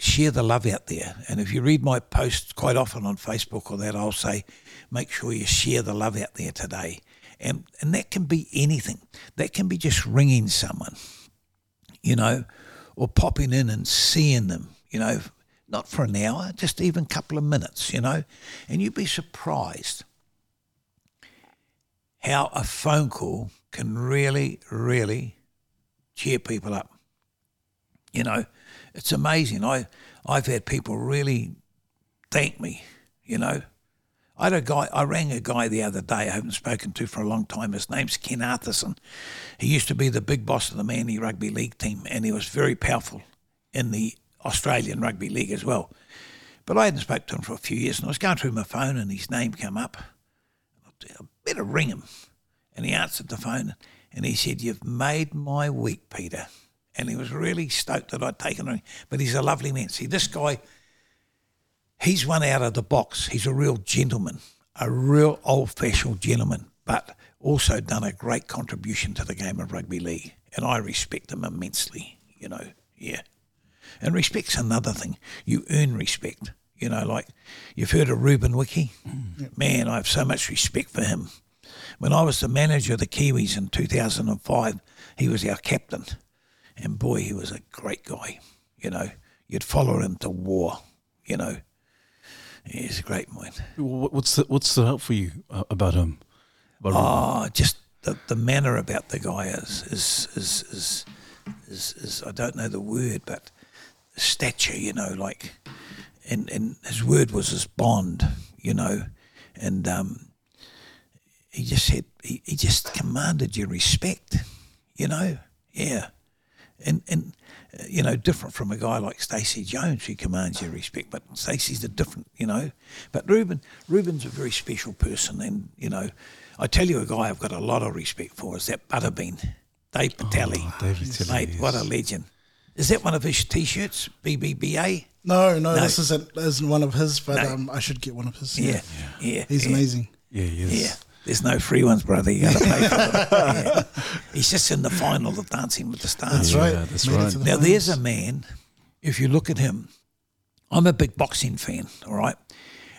share the love out there. And if you read my posts quite often on Facebook or that, I'll say, make sure you share the love out there today. And, and that can be anything. That can be just ringing someone, you know, or popping in and seeing them, you know, not for an hour, just even a couple of minutes, you know. And you'd be surprised how a phone call can really, really cheer people up. You know, it's amazing. I I've had people really thank me. You know, I had a guy. I rang a guy the other day. I haven't spoken to for a long time. His name's Ken Arthurson. He used to be the big boss of the Manly Rugby League team, and he was very powerful in the Australian Rugby League as well. But I hadn't spoken to him for a few years, and I was going through my phone, and his name came up. I better ring him, and he answered the phone, and he said, "You've made my week, Peter." And he was really stoked that I'd taken him. But he's a lovely man. See, this guy, he's one out of the box. He's a real gentleman, a real old fashioned gentleman, but also done a great contribution to the game of rugby league. And I respect him immensely, you know, yeah. And respect's another thing. You earn respect. You know, like you've heard of Ruben Wiki. Mm. Man, I have so much respect for him. When I was the manager of the Kiwis in 2005, he was our captain and boy, he was a great guy. You know, you'd follow him to war. You know, he's a great man. What's the, what's the help for you uh, about him? About oh, him? just the, the manner about the guy is is, is is, is is I don't know the word, but stature. You know, like, and and his word was his bond. You know, and um, he just said he, he just commanded your respect. You know, yeah and and uh, you know different from a guy like Stacey Jones who commands your respect. But Stacey's a different, you know. But Ruben Ruben's a very special person, and you know, I tell you a guy I've got a lot of respect for is that Buttabean, Dave Letele. Oh, Dave Letele, mate, yes. what a legend! Is that one of his T-shirts? BBBA. No, no, no. this isn't, isn't one of his, but no. um, I should get one of his. Yeah, yeah. yeah He's yeah. amazing. Yeah, he is. Yeah. There's no free ones, brother. You got to pay for them. yeah. He's just in the final of Dancing with the Stars. That's right. Yeah, that's right. The now, finals. there's a man, if you look at him, I'm a big boxing fan, all right?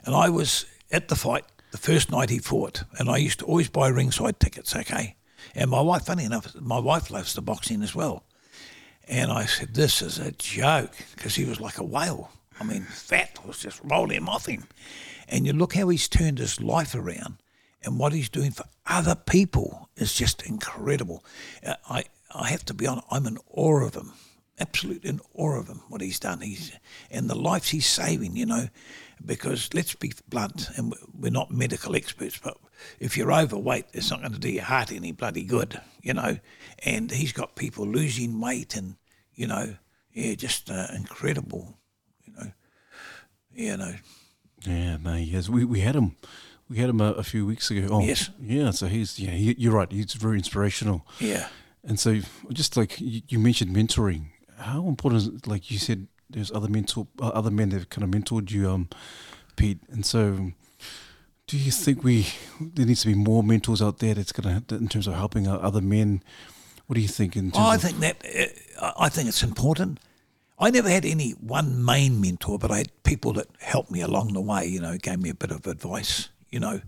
And I was at the fight the first night he fought, and I used to always buy ringside tickets, okay? And my wife, funny enough, my wife loves the boxing as well. And I said, This is a joke, because he was like a whale. I mean, fat was just rolling off him. And you look how he's turned his life around and what he's doing for other people is just incredible. Uh, I I have to be honest, I'm in awe of him, absolutely in awe of him. What he's done, he's and the lives he's saving. You know, because let's be blunt, and we're not medical experts, but if you're overweight, it's not going to do your heart any bloody good. You know, and he's got people losing weight, and you know, yeah, just uh, incredible. You know, you know. Yeah, no, yes, we we had him we had him a, a few weeks ago. Oh, yes. Yeah. So he's yeah. He, you're right. He's very inspirational. Yeah. And so, just like you, you mentioned, mentoring. How important is it? Like you said, there's other mentor, uh, other men that have kind of mentored you, um, Pete. And so, do you think we there needs to be more mentors out there that's going to in terms of helping other men? What do you think? In oh, I think that uh, I think it's important. I never had any one main mentor, but I had people that helped me along the way. You know, gave me a bit of advice you know.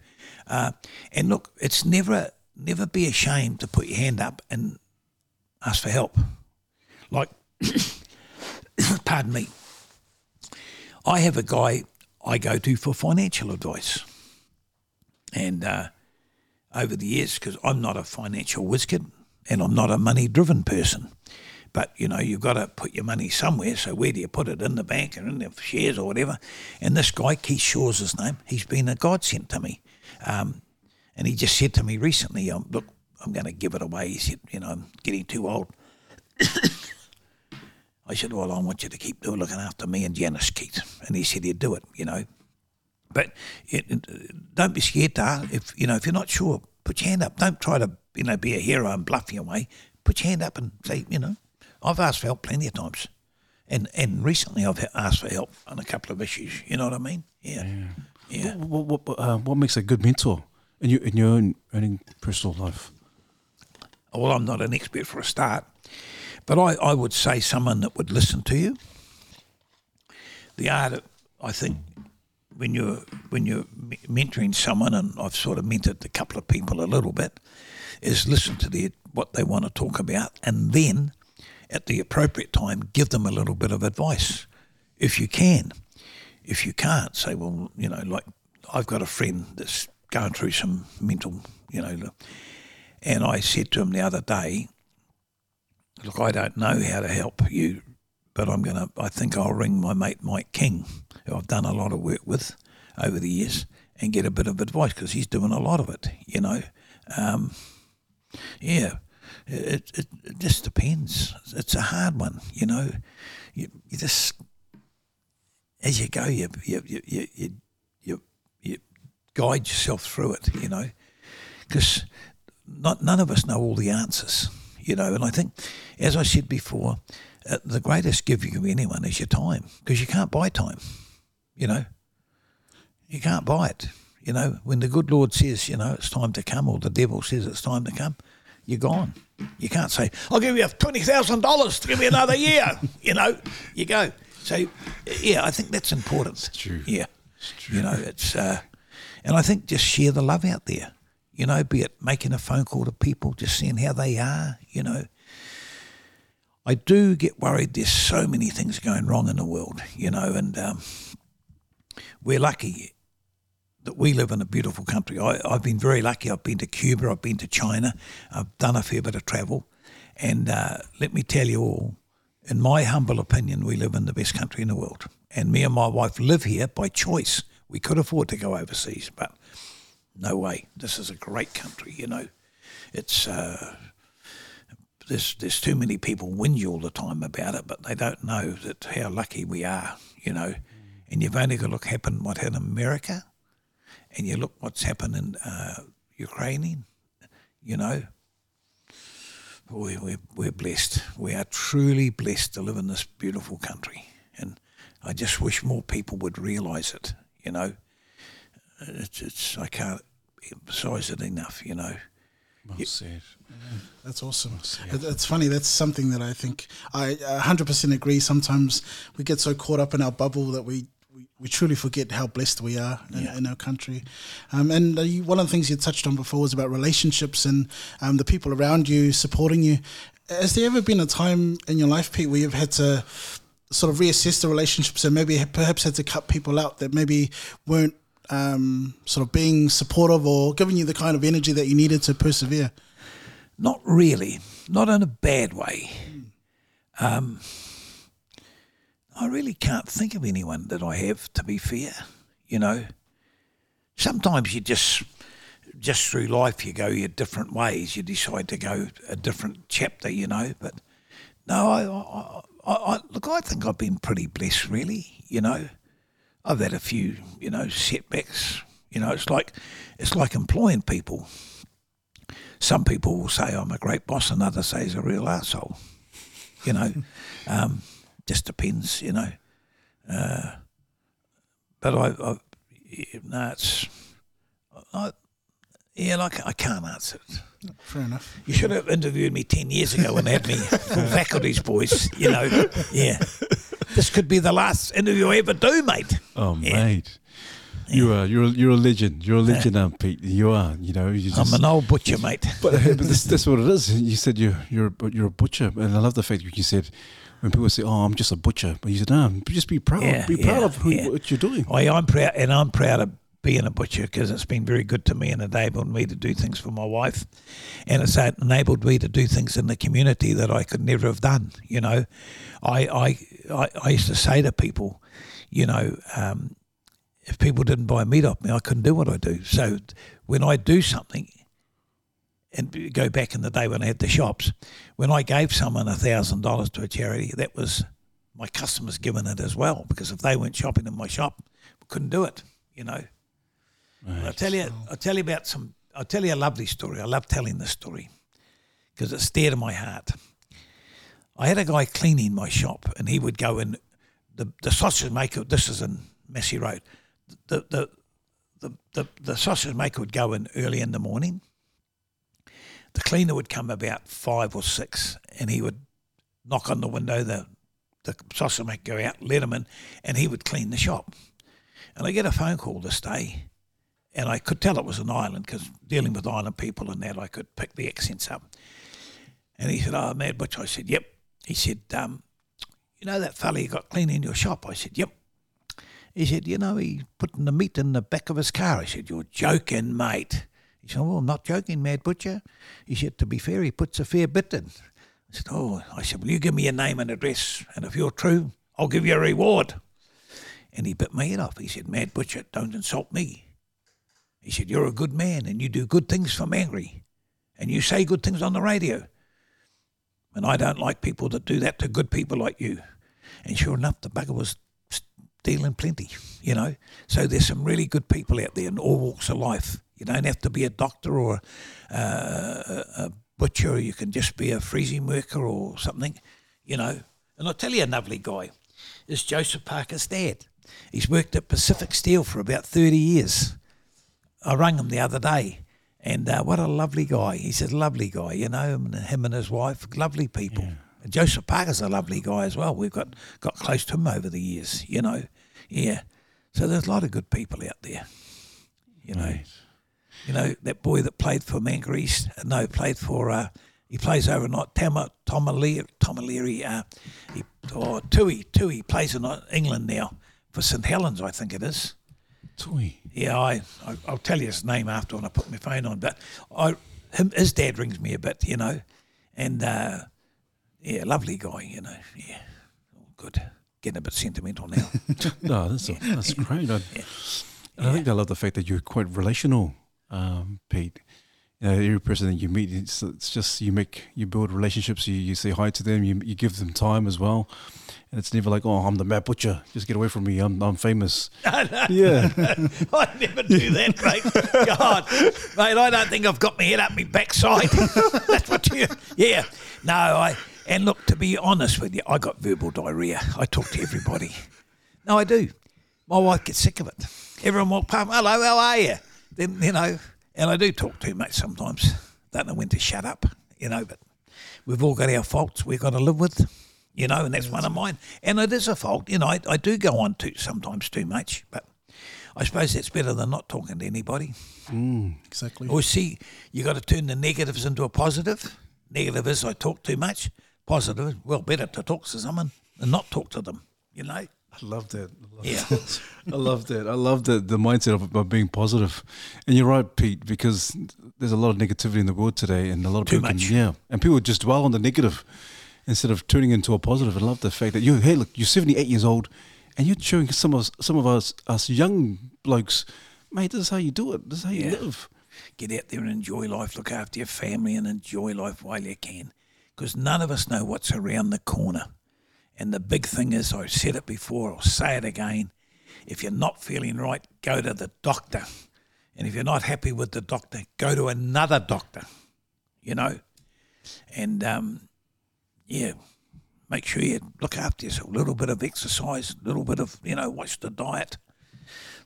Uh, and look, it's never never be ashamed to put your hand up and ask for help. Like, pardon me, I have a guy I go to for financial advice, and uh, over the years, because I'm not a financial wizard and I'm not a money driven person. But you know, you've got to put your money somewhere. So where do you put it? In the bank or in the shares or whatever. And this guy, Keith Shaw's his name. He's been a godsend to me. Um, and he just said to me recently, um, "Look, I'm going to give it away." He said, "You know, I'm getting too old." I said, "Well, I want you to keep doing looking after me and Janice, Keith." And he said he'd do it. You know, but it, it, don't be scared to if you know if you're not sure, Put your hand up. Don't try to, you know, be a hero and bluff your way. Put your hand up and say, you know, I've asked for help plenty of times. And and recently I've asked for help on a couple of issues. You know what I mean? Yeah. Yeah. What, what, what, uh, what makes a good mentor in your in your own, own personal life? Well, I'm not an expert for a start, but I, I would say someone that would listen to you. The art, of, I think, when you're when you're me- mentoring someone, and I've sort of mentored a couple of people a little bit, is listen to their what they want to talk about, and then at the appropriate time, give them a little bit of advice, if you can. If you can't, say, well, you know, like I've got a friend that's going through some mental, you know, and I said to him the other day, look, I don't know how to help you, but I'm going to, I think I'll ring my mate Mike King, who I've done a lot of work with over the years, and get a bit of advice because he's doing a lot of it, you know. Um, yeah, it, it, it just depends. It's a hard one, you know. You, you just, as you go, you, you, you, you, you, you, guide yourself through it, you know, because not, none of us know all the answers, you know. And I think, as I said before, uh, the greatest gift you can give anyone is your time because you can't buy time, you know. You can't buy it. You know, when the good Lord says, you know, it's time to come, or the devil says it's time to come, you're gone. You can't say, I'll give you $20,000 to give me another year. you know, you go. So, yeah, I think that's important. It's true. Yeah. It's true. You know, it's, uh, and I think just share the love out there. You know, be it making a phone call to people, just seeing how they are, you know. I do get worried there's so many things going wrong in the world, you know, and um, we're lucky that we live in a beautiful country. I, I've been very lucky. I've been to Cuba, I've been to China, I've done a fair bit of travel. And uh, let me tell you all, in my humble opinion, we live in the best country in the world. And me and my wife live here by choice. We could afford to go overseas, but no way. This is a great country, you know. It's uh, there's there's too many people whinge all the time about it, but they don't know that how lucky we are, you know. And you've only got to look happen what in America, and you look what's happened in uh, Ukraine, you know. Boy, we're, we're blessed. We are truly blessed to live in this beautiful country. And I just wish more people would realise it, you know. It's, it's, I can't emphasise it enough, you know. Well said. That's awesome. It- It's funny. That's something that I think I 100% agree. Sometimes we get so caught up in our bubble that we, we, truly forget how blessed we are in, in our country. Um, and uh, you, one of the things you touched on before was about relationships and um, the people around you supporting you. Has there ever been a time in your life, Pete, where you've had to sort of reassess the relationships and maybe perhaps had to cut people out that maybe weren't um, sort of being supportive or giving you the kind of energy that you needed to persevere? Not really, not in a bad way. Um, I really can't think of anyone that I have, to be fair. You know, sometimes you just, just through life, you go your different ways. You decide to go a different chapter, you know. But no, I, I, I, I look, I think I've been pretty blessed, really. You know, I've had a few, you know, setbacks. You know, it's like, it's like employing people some people will say I'm a great boss, and others say he's a real asshole. You know, um, just depends. You know, uh, but I, I yeah, no, it's, I, yeah, like I can't answer it. Fair enough. You should have interviewed me ten years ago when they had me full faculties, boys. You know, yeah. This could be the last interview I ever do, mate. Oh, Yeah. mate. You are you're a- you're a legend. You're a legend, um, Pete. You are. You know. You just, I'm an old butcher, mate. But, but this, that's what it is. You said you're you're a- you're a butcher, and I love the fact that you said when people say, "Oh, I'm just a butcher," but you said, "No, just be proud. Yeah, be proud yeah, of who, yeah. what you're doing." I, I'm proud, and I'm proud of being a butcher because it's been very good to me and enabled me to do things for my wife, and it's enabled me to do things in the community that I could never have done. You know, I I I, I used to say to people, you know. Um, if people didn't buy meat off me, I couldn't do what I do. So when I do something, and go back in the day when I had the shops, when I gave someone a thousand dollars to a charity, that was my customers giving it as well. Because if they weren't shopping in my shop, we couldn't do it. You know. I tell you, I tell you about some I'll tell you a lovely story. I love telling this story because it's dear to my heart. I had a guy cleaning my shop, and he would go in. The, the sausage maker, this is in Massey Road, the, the, the, the, the sausage maker would go in early in the morning. The cleaner would come about five or six, and he would knock on the window. The, the sausage maker go out, let him in, and he would clean the shop. And I get a phone call this day, and I could tell it was an island because dealing with island people and that, I could pick the accents up. And he said, "Oh, Mad Butch." I said, "Yep." He said, um, "You know that fella you got cleaning your shop?" I said, "Yep." He said, "You know, he's putting the meat in the back of his car." I said, "You're joking, mate." He said, "Well, I'm not joking, Mad Butcher." He said, "To be fair, he puts a fair bit in." I said, "Oh," I said, "Will you give me your name and address, and if you're true, I'll give you a reward." And he bit my head off. He said, Mad Butcher, don't insult me. He said, You're a good man and you do good things for Mangere. And you say good things on the radio. And I don't like people that do that to good people like you. And sure enough, the bugger was stealing plenty, you know. So there's some really good people out there in all walks of life. You don't have to be a doctor or uh, a butcher. You can just be a freezing worker or something, you know. And I'll tell you a lovely guy is Joseph Parker's dad. He's worked at Pacific Steel for about 30 years. I rang him the other day, and uh, what a lovely guy. He's a lovely guy, you know, him and his wife, lovely people. Yeah. And Joseph Parker's a lovely guy as well. We've got, got close to him over the years, you know. Yeah. So there's a lot of good people out there, you know. You know, that boy that played for Mangere, no, played for, uh, he plays overnight, Tom, Tom O'Leary, Tom O'Leary uh, he, or Tui, Tui plays in England now for St Helens, I think it is. Tui. Yeah, I, I will tell you his name after when I put my phone on. But I him, his dad rings me a bit, you know, and uh, yeah, lovely guy, you know. Yeah, good. Getting a bit sentimental now. no, that's a, that's great. I, yeah. I think I love the fact that you're quite relational, um, Pete. You know, every person that you meet, it's, it's just you make you build relationships. You, you say hi to them. You you give them time as well. And it's never like, oh, I'm the Mad Butcher. Just get away from me. I'm, I'm famous. yeah. I never do that, mate. God, mate, I don't think I've got my head up my backside. That's what you, yeah. No, I, and look, to be honest with you, I got verbal diarrhea. I talk to everybody. No, I do. My wife gets sick of it. Everyone will past, hello, how are you? Then, you know, and I do talk too much sometimes. Don't know when to shut up, you know, but we've all got our faults we've got to live with you know, and that's one of mine. And it is a fault, you know. I, I do go on too sometimes too much, but I suppose that's better than not talking to anybody. Mm, exactly. Or see, you got to turn the negatives into a positive. Negative is I talk too much. Positive, well, better to talk to someone than not talk to them. You know. I love that. I love yeah, that. I love that. I love the the mindset of, of being positive. And you're right, Pete, because there's a lot of negativity in the world today, and a lot of Too people, much. Can, yeah, and people just dwell on the negative instead of turning into a positive. I love the fact that you, hey, look, you're 78 years old, and you're showing some of some of us us young blokes, mate. This is how you do it. This is how you live. Get out there and enjoy life. Look after your family and enjoy life while you can, because none of us know what's around the corner. And the big thing is, I've said it before. I'll say it again. If you're not feeling right, go to the doctor. And if you're not happy with the doctor, go to another doctor. You know, and um, yeah, make sure you look after yourself. A little bit of exercise, a little bit of, you know, watch the diet.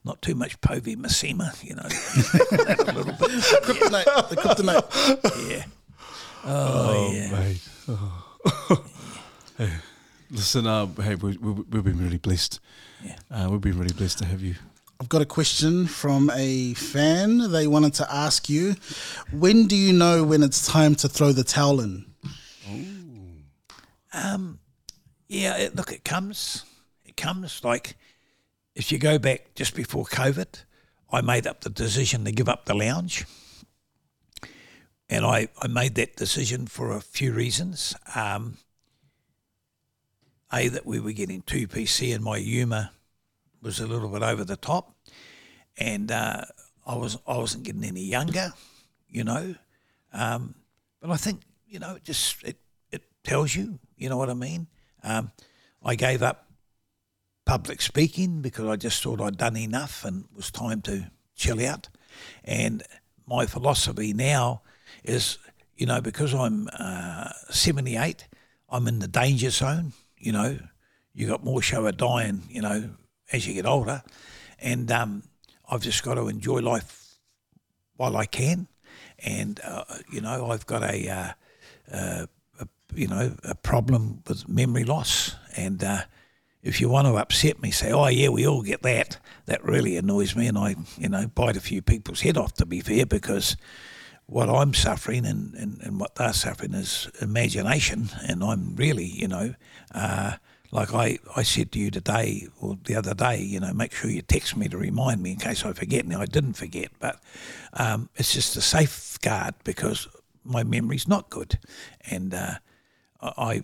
Not too much povi masima, you know. a little bit. The kryptonite. The kryptonite. Yeah. Oh, Oh, yeah. mate. Oh. hey, listen, uh, hey, we, we, we've been really blessed. Yeah. Uh, we've been really blessed to have you. I've got a question from a fan. They wanted to ask you, when do you know when it's time to throw the towel in? Um, yeah, it, look, it comes. It comes like if you go back just before COVID, I made up the decision to give up the lounge. And I, I made that decision for a few reasons. Um, a, that we were getting 2PC and my humour was a little bit over the top. And uh, I, was, I wasn't getting any younger, you know. Um, but I think, you know, it just it, it tells you you know what I mean? Um, I gave up public speaking because I just thought I'd done enough and it was time to chill out. And my philosophy now is, you know, because I'm uh, 78, I'm in the danger zone. You know, you got more show of dying, you know, as you get older, and um, I've just got to enjoy life while I can. And uh, you know, I've got a, uh, uh, a, you know a problem with memory loss, and uh, if you want to upset me, say, "Oh yeah, we all get that." That really annoys me, and I, you know, bite a few people's head off. To be fair, because what I'm suffering and, and, and what they're suffering is imagination, and I'm really, you know, uh, like I, I said to you today or the other day, you know, make sure you text me to remind me in case I forget. Now I didn't forget, but um, it's just a safeguard because my memory's not good, and uh, I,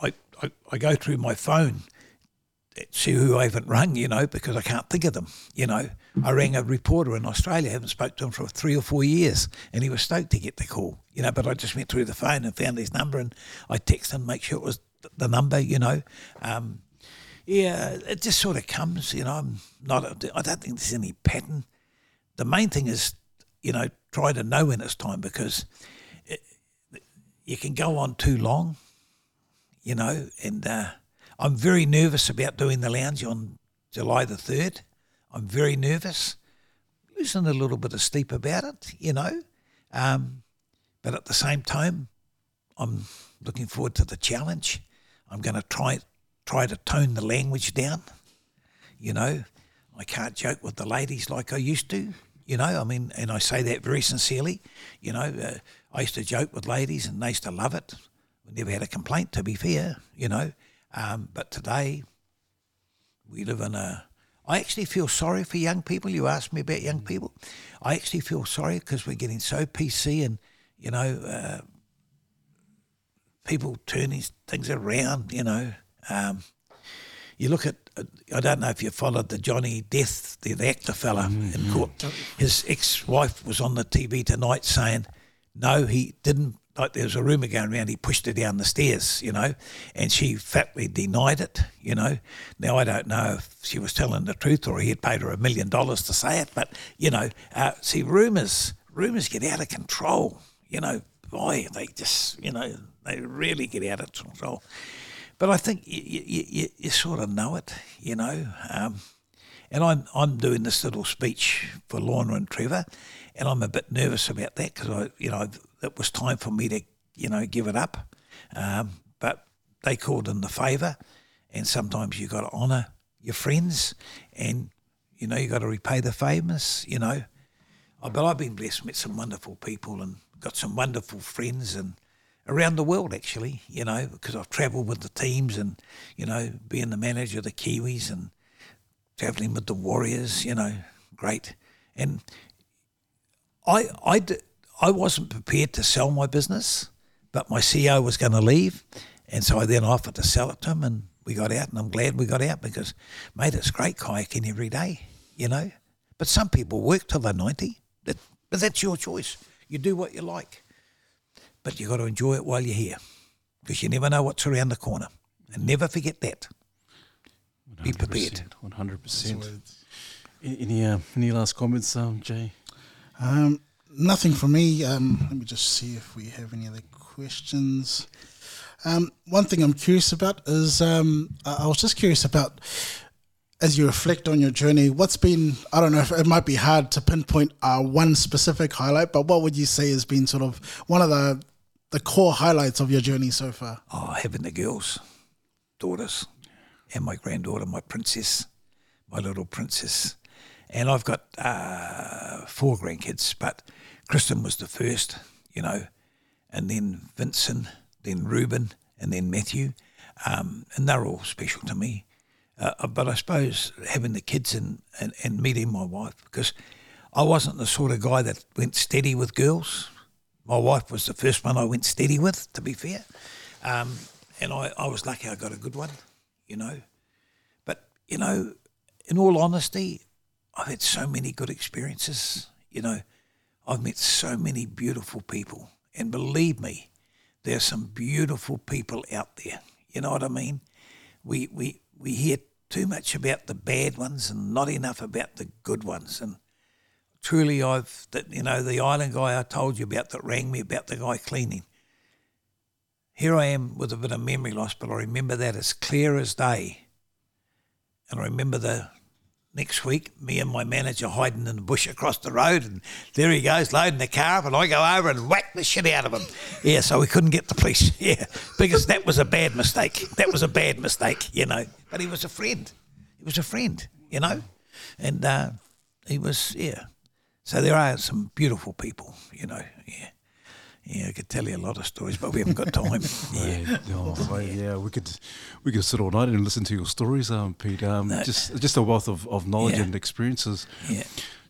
I, I, I go through my phone see who I haven't rung, you know, because I can't think of them. You know, I rang a reporter in Australia, I haven't spoke to him for three or four years, and he was stoked to get the call, you know, but I just went through the phone and found his number and I texted him, make sure it was the number, you know. Um, yeah, it just sort of comes, you know. I'm not, I don't think there's any pattern. The main thing is, you know, try to know when it's time because it, you can go on too long, you know, and, uh, I'm very nervous about doing the lounge on July the 3rd. I'm very nervous, losing a little bit of sleep about it, you know. Um, but at the same time, I'm looking forward to the challenge. I'm going to try try to tone the language down. You know, I can't joke with the ladies like I used to. You know, I mean, and I say that very sincerely. You know, uh, I used to joke with ladies and they used to love it. We never had a complaint, to be fair. You know, um, but today, we live in a. I actually feel sorry for young people. You asked me about young people. I actually feel sorry because we're getting so PC and, you know, uh, people turning things around, you know. Um, you look at, I don't know if you followed the Johnny Depp, the, the actor fella mm-hmm. in court. His ex wife was on the TV tonight saying, no, he didn't like there was a rumour going around he pushed her down the stairs, you know, and she fatly denied it, you know. Now I don't know if she was telling the truth or he had paid her a million dollars to say it, but you know, uh, see, rumours rumours get out of control, you know. Boy, they just you know they really get out of control. But I think you, you, sort of know it, you know. Um, and I'm I'm doing this little speech for Lorna and Trevor, and I'm a bit nervous about that because I, you know, it was time for me to, you know, give it up. Um, but they called in the favour, and sometimes you got to honour your friends, and you know you got to repay the favours. You know, oh, but I've been blessed, met some wonderful people, and got some wonderful friends, and around the world actually. You know, because I've travelled with the teams, and you know, being the manager of the Kiwis, and travelling with the Warriors. You know, great, and I I. I wasn't prepared to sell my business, but my CEO was going to leave. And so I then offered to sell it to him, and we got out. And I'm glad we got out because, mate, it's great kayaking every day, you know. But some people work till they're 90. That, but that's your choice. You do what you like. But you've got to enjoy it while you're here because you never know what's around the corner. And never forget that. Be prepared. 100%. Any, uh, any last comments, um, Jay? Um, nothing from me. Um, let me just see if we have any other questions. Um, one thing I'm curious about is um, I was just curious about as you reflect on your journey, what's been, I don't know if it might be hard to pinpoint uh, one specific highlight, but what would you say has been sort of one of the, the core highlights of your journey so far? Oh, having the girls, daughters, and my granddaughter, my princess, my little princess. And I've got uh, four grandkids, but Kristen was the first, you know, and then Vincent, then Reuben, and then Matthew. Um, and they're all special to me. Uh, uh, but I suppose having the kids and, and, and meeting my wife, because I wasn't the sort of guy that went steady with girls. My wife was the first one I went steady with, to be fair. Um, and I, I was lucky I got a good one, you know. But, you know, in all honesty, I've had so many good experiences, you know. I've met so many beautiful people. And believe me, there's some beautiful people out there. You know what I mean? We, we, we hear too much about the bad ones and not enough about the good ones. And truly, I've that you know the island guy I told you about that rang me about the guy cleaning. Here I am with a bit of memory loss, but I remember that as clear as day. And I remember the next week, me and my manager hiding in the bush across the road, and there he goes loading the car up, and I go over and whack the shit out of him. Yeah, so we couldn't get the police. Yeah, because that was a bad mistake. That was a bad mistake, you know. But he was a friend. He was a friend, you know, and uh, he was yeah. So there are some beautiful people, you know. Yeah. Yeah, I could tell you a lot of stories, but we haven't got time. yeah. Oh, right, yeah, we could we could sit all night and listen to your stories, um, Pete. Um, No. just just a wealth of, of knowledge Yeah. and experiences. Yeah.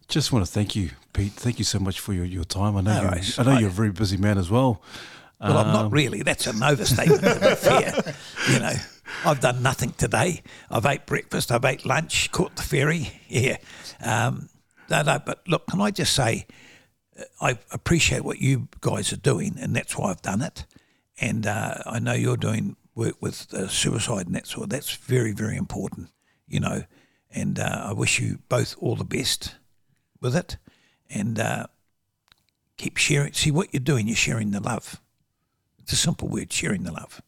Just want to thank you, Pete. Thank you so much for your, your time. I know No you, worries. I know I- you're a very busy man as well. Well, I'm not Um, really. That's an overstatement. to be fair. You know, I've done nothing today. I've ate breakfast. I've ate lunch. Caught the ferry. Yeah. Um, no, no. But look, can I just say, I appreciate what you guys are doing, and that's why I've done it. And uh, I know you're doing work with uh, suicide and that sort. That's very, very important. You know, and uh, I wish you both all the best with it, and uh, keep sharing. See what you're doing. You're sharing the love. It's a simple word, sharing the love.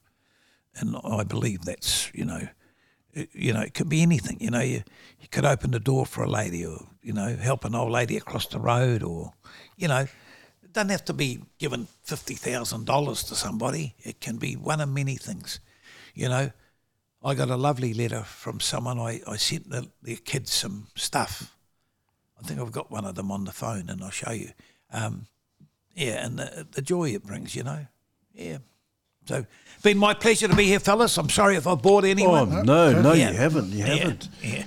And I believe that's, you know, you know, it could be anything. You know, you, you could open the door for a lady or, you know, help an old lady across the road or, you know, it doesn't have to be giving $50,000 to somebody. It can be one of many things. You know, I got a lovely letter from someone. I, I sent the, kids some stuff. I think I've got one of them on the phone and I'll show you. Um, yeah, and the, the joy it brings, you know. Yeah. So, been my pleasure to be here, fellas. I'm sorry if I bored anyone. Oh anyone. no, no, Yeah. you haven't. You Yeah, haven't. Yeah.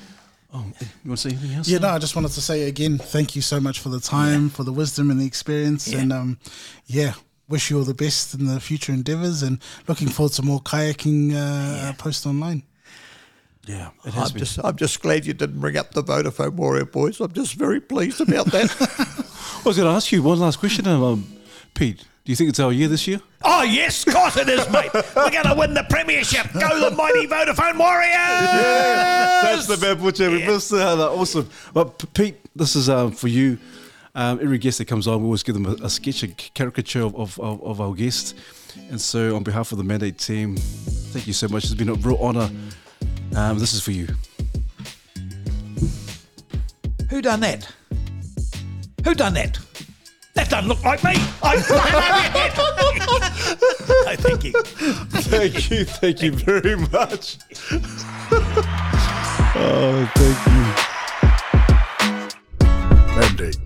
Oh, you want to say anything else? Yeah, no, I just wanted to say again, thank you so much for the time, for the wisdom and the experience, Yeah. and um, yeah, wish you all the best in the future endeavors, and looking forward to more kayaking uh, posts online. yeah. It has I'm been. just, I'm just glad you didn't bring up the Vodafone Warrior boys. I'm just very pleased about that. I was going to ask you one last question, um, Pete. Do you think it's our year this year? Oh, yes, of course it is, mate. We're going to win the Premiership. Go the mighty Vodafone Warriors! That's the Mad Butcher. We missed that. Awesome. Well, Pete, this is um, for you. Um, every guest that comes on, we always give them a, a sketch, a caricature of, of, of, of our guest. And so, on behalf of the Mandate team, thank you so much. It's been a real honour. Um, this is for you. Who done that? Who done that? That doesn't look like me. I, no, thank you. Thank you. Thank you very much. oh, thank you. Mandate.